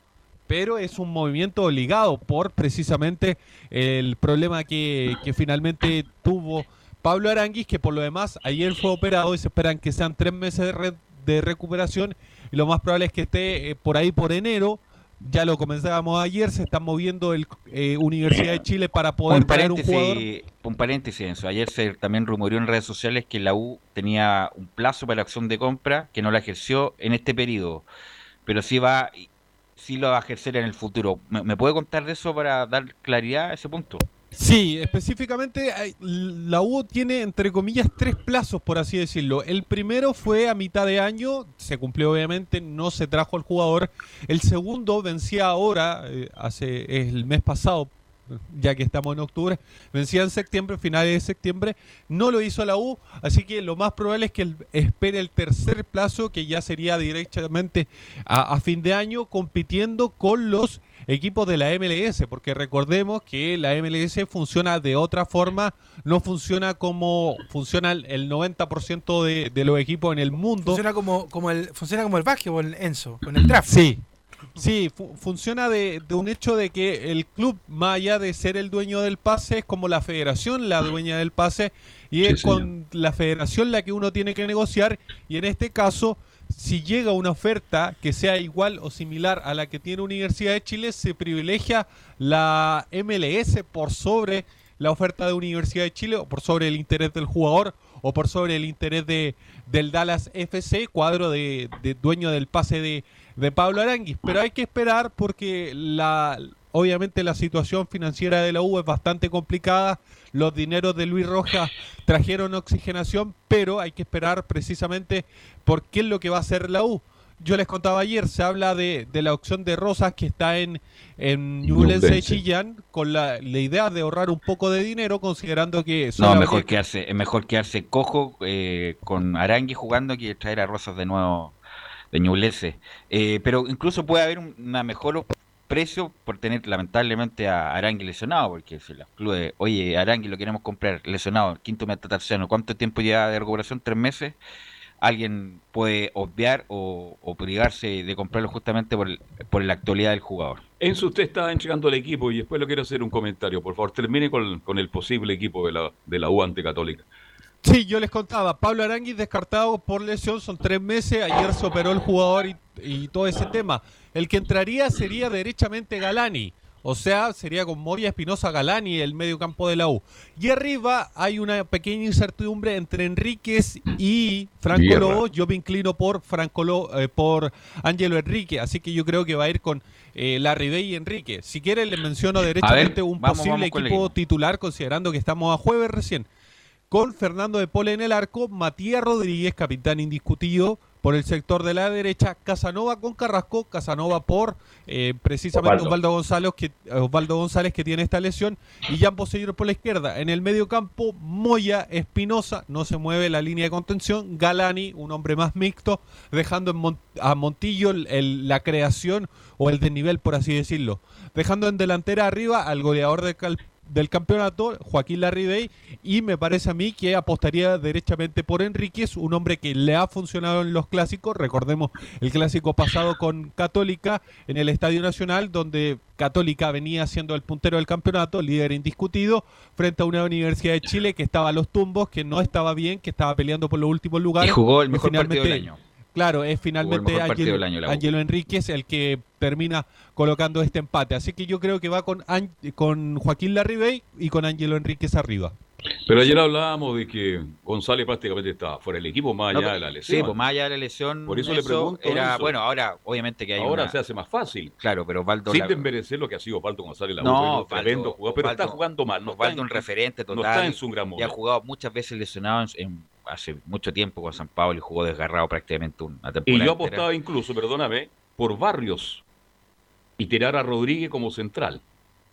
pero es un movimiento obligado por precisamente el problema que, que finalmente tuvo Pablo Aranguis, que por lo demás ayer fue operado y se esperan que sean tres meses de, re- de recuperación y lo más probable es que esté eh, por ahí por enero. Ya lo comenzábamos ayer, se está moviendo el eh, Universidad de Chile para poder Un traer un jugador. un paréntesis, Enzo. Ayer se también rumoreó en redes sociales que la U tenía un plazo para la acción de compra que no la ejerció en este periodo, pero sí va, sí lo va a ejercer en el futuro. ¿Me, puede contar de eso para dar claridad a ese punto? Sí, específicamente hay- la U tiene entre comillas tres plazos, por así decirlo. El primero fue a mitad de año, se cumplió obviamente, no se trajo al jugador. El segundo vencía ahora, eh, hace el mes pasado, ya que estamos en octubre, vencía en septiembre, finales de septiembre, no lo hizo la U, así que lo más probable es que él espere el tercer plazo, que ya sería directamente a, a fin de año, compitiendo con los equipos de la MLS, porque recordemos que la MLS funciona de otra forma, no funciona como funciona el 90% de, de los equipos en el mundo. Funciona como, como el, funciona como el básquetbol, Enzo, con el draft. Sí, Sí, funciona de, de, un hecho de que el club, más allá de ser el dueño del pase, es como la federación la dueña del pase y es con la federación la que uno tiene que negociar y en este caso, si llega una oferta que sea igual o similar a la que tiene Universidad de Chile, se privilegia la MLS por sobre la oferta de Universidad de Chile o por sobre el interés del jugador o por sobre el interés de, del Dallas FC, cuadro de, de dueño del pase de de Pablo Aranguis. Pero hay que esperar porque la, obviamente la situación financiera de la U es bastante complicada. Los dineros de Luis Rojas trajeron oxigenación, pero hay que esperar precisamente por qué es lo que va a hacer la U. Yo les contaba ayer, se habla de, de la opción de Rosas que está en, en Ñublense Chillán con la, la, idea de ahorrar un poco de dinero considerando que... No, mejor quedarse, es mejor quedarse cojo eh, con Arangui jugando que traer a Rosas de nuevo de. Eh, pero incluso puede haber una mejor precio por tener lamentablemente a Arangui lesionado, porque si los clubes, oye, Arangui lo queremos comprar lesionado, quinto metatarsiano, ¿cuánto tiempo lleva de recuperación? ¿Tres meses? Alguien puede obviar o, privarse de comprarlo justamente por, por la actualidad del jugador. Enzo, usted está entregando el equipo y después lo quiero hacer un comentario. Por favor, termine con, con el posible equipo de la, de la U ante Católica. Sí, yo les contaba, Pablo Aranguis descartado por lesión, son tres meses, ayer se operó el jugador y, todo ese tema. El que entraría sería derechamente Galani, o sea, sería con Moria Espinosa Galani, el medio campo de la U. Y arriba hay una pequeña incertidumbre entre Enríquez y Franco Lobo. Yo me inclino por Franco eh, por Ángelo Enrique, así que yo creo que va a ir con eh, Larry Bay y Enrique. Si quieren, les menciono derechamente un posible equipo titular, considerando que estamos a jueves recién con Fernando de Pole en el arco, Matías Rodríguez, capitán indiscutido por el sector de la derecha, Casanova con Carrasco, Casanova por eh, precisamente Osvaldo. González, que, Osvaldo González que tiene esta lesión, y Jan Poseidor por la izquierda. En el medio campo, Moya, Espinosa, no se mueve la línea de contención, Galani, un hombre más mixto, dejando a Montillo la creación o el desnivel, por así decirlo. Dejando en delantera arriba al goleador de, Cal del campeonato, Joaquín Larribey, y me parece a mí que apostaría derechamente por Enríquez, un hombre que le ha funcionado en los clásicos, recordemos el clásico pasado con Católica en el Estadio Nacional, donde Católica venía siendo el puntero del campeonato, líder indiscutido, frente a una Universidad de Chile que estaba a los tumbos, que no estaba bien, que estaba peleando por los últimos lugares. Y jugó el mejor partido del año. Claro, es finalmente Angelo, Enríquez el que termina colocando este empate. Así que yo creo que va con, con Joaquín Larribey y con Angelo Enríquez arriba. Pero ayer hablábamos de que González prácticamente estaba fuera del equipo, más allá de la lesión. Sí, pues más allá de la lesión. Por eso, le pregunto. Era, Bueno, ahora obviamente que hay. Ahora se hace más fácil. Claro, pero Osvaldo. Sin desmerecer lo que ha sido Osvaldo González. La no, tremendo jugador, pero está jugando mal. No Osvaldo un referente total. No está en su gran Y ha jugado muchas veces lesionado en, hace mucho tiempo con San Pablo y jugó desgarrado prácticamente una temporada. Y yo apostaba incluso, perdóname, por Barrios y tirar a Rodríguez como central.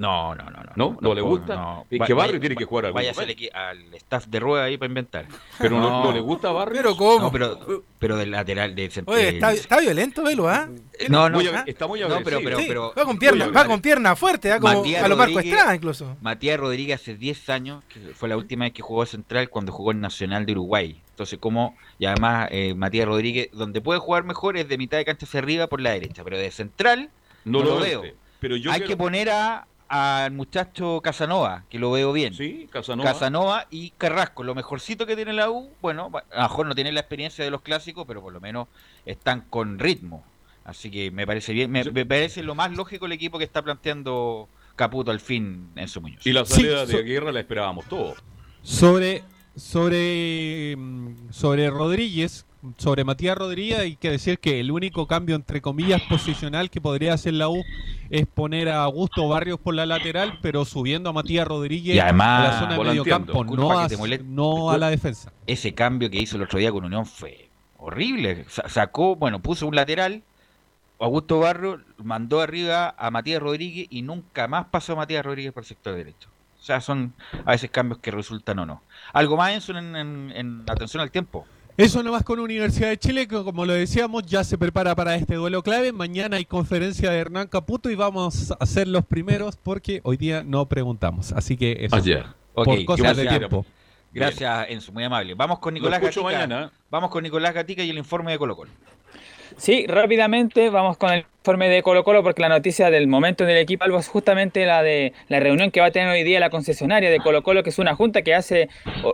No, no, no. ¿No? ¿No, ¿No, le gusta? Es que Barrio tiene que jugar al Vaya al staff de rueda ahí para inventar. Pero no, le gusta a Barrio. Pero ¿cómo? No, pero, pero del lateral. De, Oye, está, está, violento, Velo, ¿ah? No, no. está muy no, pero, pero, pero, va con pierna, va con pierna fuerte, ¿ah? como a lo Marco Estrada incluso. Matías Rodríguez hace 10 años, que fue la última vez que jugó central cuando jugó en Nacional de Uruguay. Entonces, como, y además eh, Matías Rodríguez, donde puede jugar mejor es de mitad de cancha hacia arriba por la derecha, pero de central no, lo, veo. Pero yo Hay que poner a al muchacho Casanova, que lo veo bien. Sí, Casanova. Casanova y Carrasco, lo mejorcito que tiene la U, bueno, a lo mejor no tienen la experiencia de los clásicos, pero por lo menos están con ritmo. Así que me parece bien, me, parece lo más lógico el equipo que está planteando Caputo al fin en su Muñoz. Y la salida de Guerra la esperábamos todos. Sobre, sobre, mm, sobre Rodríguez, sobre Matías Rodríguez hay que decir que el único cambio entre comillas posicional que podría hacer la U es poner a Augusto Barrios por la lateral, pero subiendo a Matías Rodríguez a la zona de medio campo, no, a, no a la defensa. Ese cambio que hizo el otro día con Unión fue horrible. Sacó, bueno, puso un lateral, Augusto Barrios mandó arriba a Matías Rodríguez y nunca más pasó a Matías Rodríguez por el sector derecho. O sea, son a veces cambios que resultan o no. ¿Algo más, en, en, en atención al tiempo? Eso nomás con Universidad de Chile, que como lo decíamos, ya se prepara para este duelo clave. Mañana hay conferencia de Hernán Caputo y vamos a ser los primeros porque hoy día no preguntamos. Así que eso. Ayer. Por Ok, cosas de gracias. tiempo. Gracias, Enzo, muy amable. Vamos con Nicolás Gatica. mañana. Vamos con Nicolás Gatica y el informe de Colo Colo. Sí, rápidamente vamos con el informe de Colo Colo porque la noticia del momento del equipo Albo es justamente la de la reunión que va a tener hoy día la concesionaria de Colo Colo, que es una junta que hace,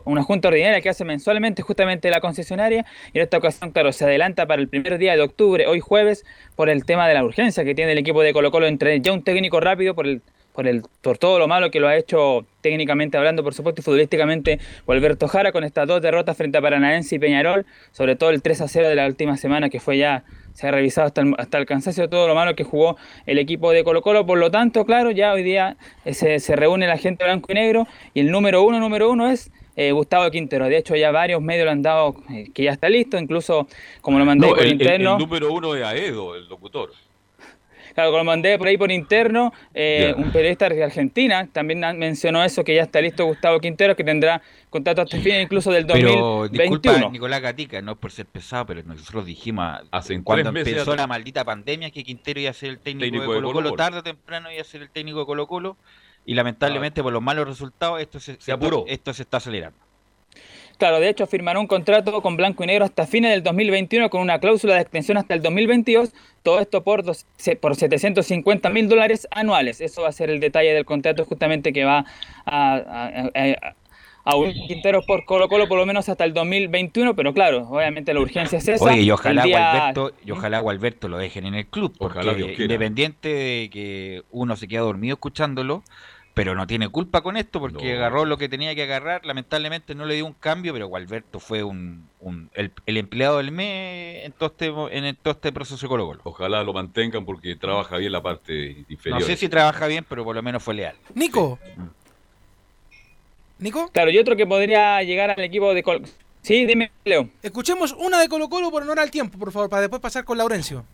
una junta ordinaria que hace mensualmente justamente la concesionaria. Y en esta ocasión, claro, se adelanta para el primer día de octubre, hoy jueves, por el tema de la urgencia que tiene el equipo de Colo Colo entre ya un técnico rápido por el por, el, por todo lo malo que lo ha hecho técnicamente hablando, por supuesto, y futbolísticamente, Alberto Jara con estas dos derrotas frente a Paranaense y Peñarol, sobre todo el 3 a 0 de la última semana que fue ya, se ha revisado hasta el, hasta el cansancio todo lo malo que jugó el equipo de Colo Colo, por lo tanto, claro, ya hoy día eh, se, se reúne la gente blanco y negro y el número uno, número uno es eh, Gustavo Quintero. De hecho, ya varios medios lo han dado eh, que ya está listo, incluso como lo mandé No, por el, el- interno. el número uno es Aedo, el locutor. Claro, como lo mandé por ahí por interno, eh, un periodista de Argentina también mencionó eso, que ya está listo Gustavo Quintero, que tendrá contrato hasta el fin incluso del Pero 2021. disculpa, Nicolás Gatica, no es por ser pesado, pero nosotros dijimos Hace cuando tres meses empezó la maldita pandemia que Quintero iba a ser el técnico, Técnico de de Colo Colo, Colo-Colo. tarde o temprano iba a ser el técnico de Colo Colo y lamentablemente por los malos resultados esto se, Se apuró. esto se está acelerando. Claro, de hecho firmará un contrato con Blanco y Negro hasta fines del 2021 con una cláusula de extensión hasta el 2022, todo esto por, dos- se- por 750 mil dólares anuales. Eso va a ser el detalle del contrato justamente que va a, a, a- a Quintero por Colo Colo por lo menos hasta el 2021, pero claro, obviamente la urgencia es esa. Oye, y ojalá día- Gualberto, y ojalá Gualberto lo dejen en el club, porque Ojalá independiente de que uno se queda dormido escuchándolo, pero no tiene culpa con esto porque No. agarró lo que tenía que agarrar, lamentablemente no le dio un cambio, pero Gualberto fue un, un- el, el empleado del mes en todo este, en todo este proceso de Colo Colo. Ojalá lo mantengan porque trabaja bien la parte inferior. No sé si trabaja bien, pero por lo menos fue leal. Nico. Nico, Claro, y otro que podría llegar al equipo de Colo Sí, dime, Leo. escuchemos una de Colo Colo por honor al tiempo, por favor, para después pasar con Laurencio.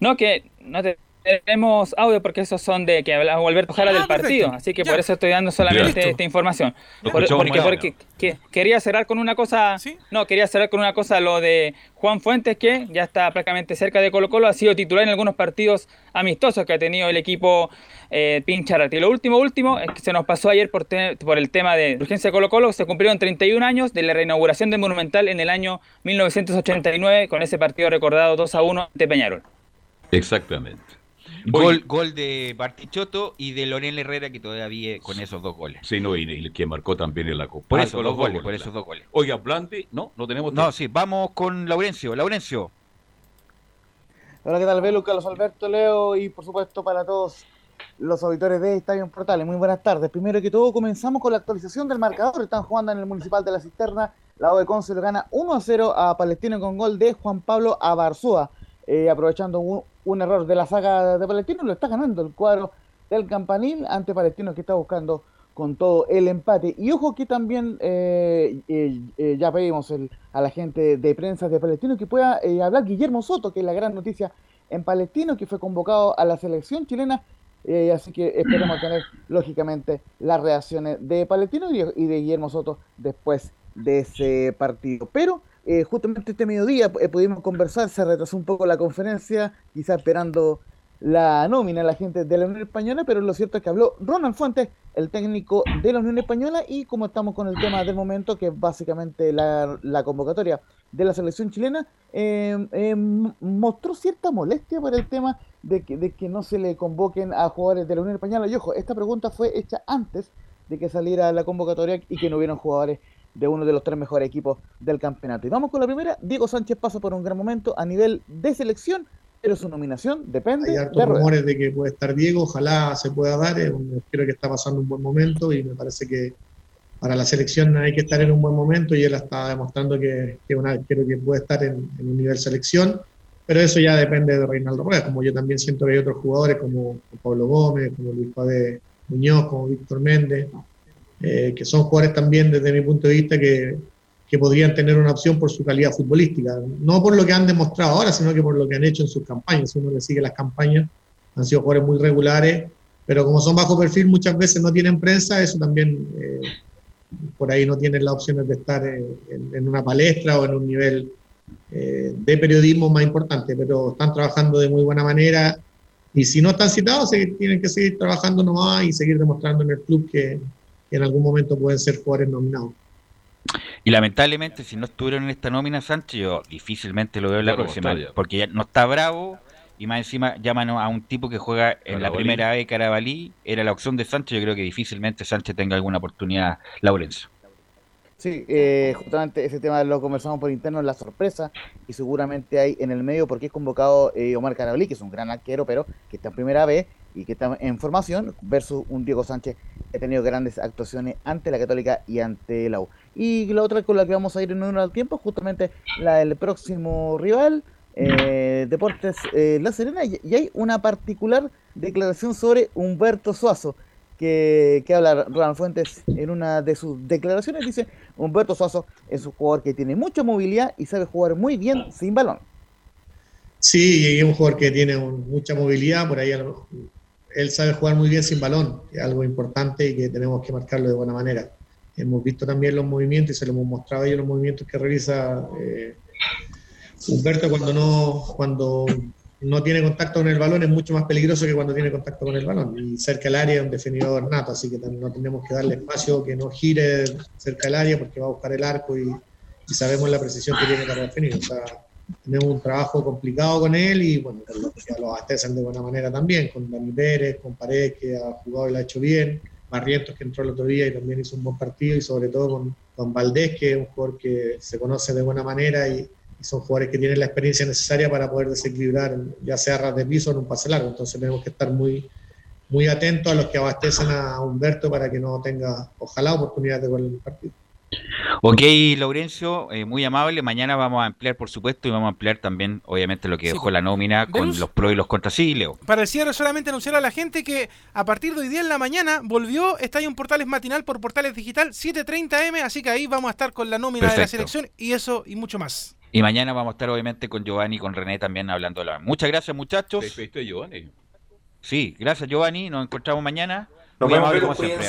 No, que no te- tenemos audio porque esos son de que hablaba Alberto Jara Ah, del perfecto. partido, así que Ya. por eso estoy dando solamente esta información. Lo Por- porque, porque que- quería cerrar con una cosa, no, quería cerrar con una cosa lo de Juan Fuentes que ya está prácticamente cerca de Colo Colo, ha sido titular en algunos partidos amistosos que ha tenido el equipo eh, Pincharati. Y lo último, último, es que se nos pasó ayer por, te- por el tema de urgencia de Colo Colo, se cumplieron 31 años de la reinauguración del Monumental en el año 1989 con ese partido recordado 2 a 1 de Peñarol. Exactamente. Gol, gol de Bartichotto y de Lorel Herrera que todavía con esos dos goles. Sí, no, y, el que marcó también en la Copa. Por Ah, dos los goles, por esos dos goles. Oiga, Blandi, no, no tenemos No, sí, vamos con Laurencio. Laurencio. Hola, ¿qué tal, Belu, Carlos Alberto, Leo y por supuesto para todos los auditores de Estadio Portales. Muy buenas tardes. Primero que todo, comenzamos con la actualización del marcador. Están jugando en el Municipal de la Cisterna. La O de Conce le gana 1 a 0 a Palestino con gol de Juan Pablo Abarzúa. Eh, aprovechando un, un error de la saga de Palestino, lo está ganando el cuadro del Campanil ante Palestino que está buscando con todo el empate. Y ojo que también eh, eh, eh, ya pedimos el- a la gente de prensa de Palestino que pueda hablar Guillermo Soto, que es la gran noticia en Palestino, que fue convocado a la selección chilena. así que esperemos tener, lógicamente, las reacciones de Palestino y, y de Guillermo Soto después de ese partido. Pero eh, justamente este mediodía eh, pudimos conversar, se retrasó un poco la conferencia, quizá esperando la nómina la gente de la Unión Española, pero lo cierto es que habló Ronald Fuentes, el técnico de la Unión Española, y como estamos con el tema del momento, que es básicamente la, convocatoria de la selección chilena, eh, eh, m- mostró cierta molestia por el tema de que, de que no se le convoquen a jugadores de la Unión Española. Y ojo, esta pregunta fue hecha antes de que saliera la convocatoria y que no hubieran jugadores de uno de los tres mejores equipos del campeonato. Y vamos con la primera. Diego Sánchez pasa por un gran momento a nivel de selección, pero su nominación depende Hay de hartos rumores de que puede estar Diego, ojalá se pueda dar, creo que está pasando un buen momento y me parece que para la selección hay que estar en un buen momento y él está demostrando que, que una, creo que puede estar en, en un nivel selección, pero eso ya depende de Reinaldo Rueda, como yo también siento que hay otros jugadores como Pablo Gómez, como Luis Pabé Muñoz, como Víctor Méndez, eh, que son jugadores también desde mi punto de vista que, que podrían tener una opción por su calidad futbolística, no por lo que han demostrado ahora, sino que por lo que han hecho en sus campañas. Si uno le sigue las campañas, han sido jugadores muy regulares, pero como son bajo perfil muchas veces no tienen prensa, eso también eh, por ahí no tienen las opciones de estar en, en una palestra o en un nivel eh, de periodismo más importante, pero están trabajando de muy buena manera y si no están citados, tienen que seguir trabajando nomás y seguir demostrando en el club que, en algún momento pueden ser jugadores nominados. Y lamentablemente, si no estuvieron en esta nómina, Sánchez, yo difícilmente lo veo en la próxima, porque ya no está bravo y más encima llaman a un tipo que juega en la primera vez Carabalí, era la opción de Sánchez, yo creo que difícilmente Sánchez tenga alguna oportunidad, Laurencio. Sí, eh, justamente ese tema lo conversamos por interno, la sorpresa, y seguramente hay en el medio porque es convocado eh, Omar Carabalí, que es un gran arquero, pero que está en primera vez y que está en formación, versus un Diego Sánchez que ha tenido grandes actuaciones ante la Católica y ante la U. Y la otra con la que vamos a ir en un tiempo, justamente la del próximo rival, eh, Deportes La Serena, y hay una particular declaración sobre Humberto Suazo que, habla Ronald Fuentes en una de sus declaraciones. Dice, Humberto Suazo es un jugador que tiene mucha movilidad y sabe jugar muy bien sin balón. Sí, es un jugador que tiene mucha movilidad, por ahí él sabe jugar muy bien sin balón, algo importante y que tenemos que marcarlo de buena manera. Hemos visto también los movimientos y se lo hemos mostrado ellos los movimientos que realiza eh, Humberto cuando no, cuando no tiene contacto con el balón es mucho más peligroso que cuando tiene contacto con el balón. Y cerca del área es un definidor nato, así que no tenemos que darle espacio que no gire cerca del área porque va a buscar el arco y, sabemos la precisión que tiene para definir. O sea, tenemos un trabajo complicado con él y bueno, ya lo abastecen de buena manera también, con Dani Pérez, con Paredes que ha jugado y lo ha hecho bien, Barrientos que entró el otro día y también hizo un buen partido y sobre todo con, con Valdés que es un jugador que se conoce de buena manera y, son jugadores que tienen la experiencia necesaria para poder desequilibrar, ya sea a ras de piso o en un pase largo. Entonces tenemos que estar muy, muy atentos a los que abastecen a Humberto para que no tenga, ojalá, oportunidad de el partido. Ok, Laurencio, eh, muy amable. Mañana vamos a ampliar, por supuesto, y vamos a ampliar también, obviamente, lo que dejó la nómina con los pros y los contras. Sí, Leo. Para el cierre, solamente anunciar a la gente que a partir de hoy día en la mañana volvió Estadio Portales Matinal por Portales Digital 7:30M, así que ahí vamos a estar con la nómina de la selección y eso y mucho más. Y mañana vamos a estar obviamente con Giovanni y con René también hablando de la... Muchas gracias muchachos. Perfecto, Giovanni. Sí, gracias Giovanni, nos encontramos mañana. Nos vemos, como siempre.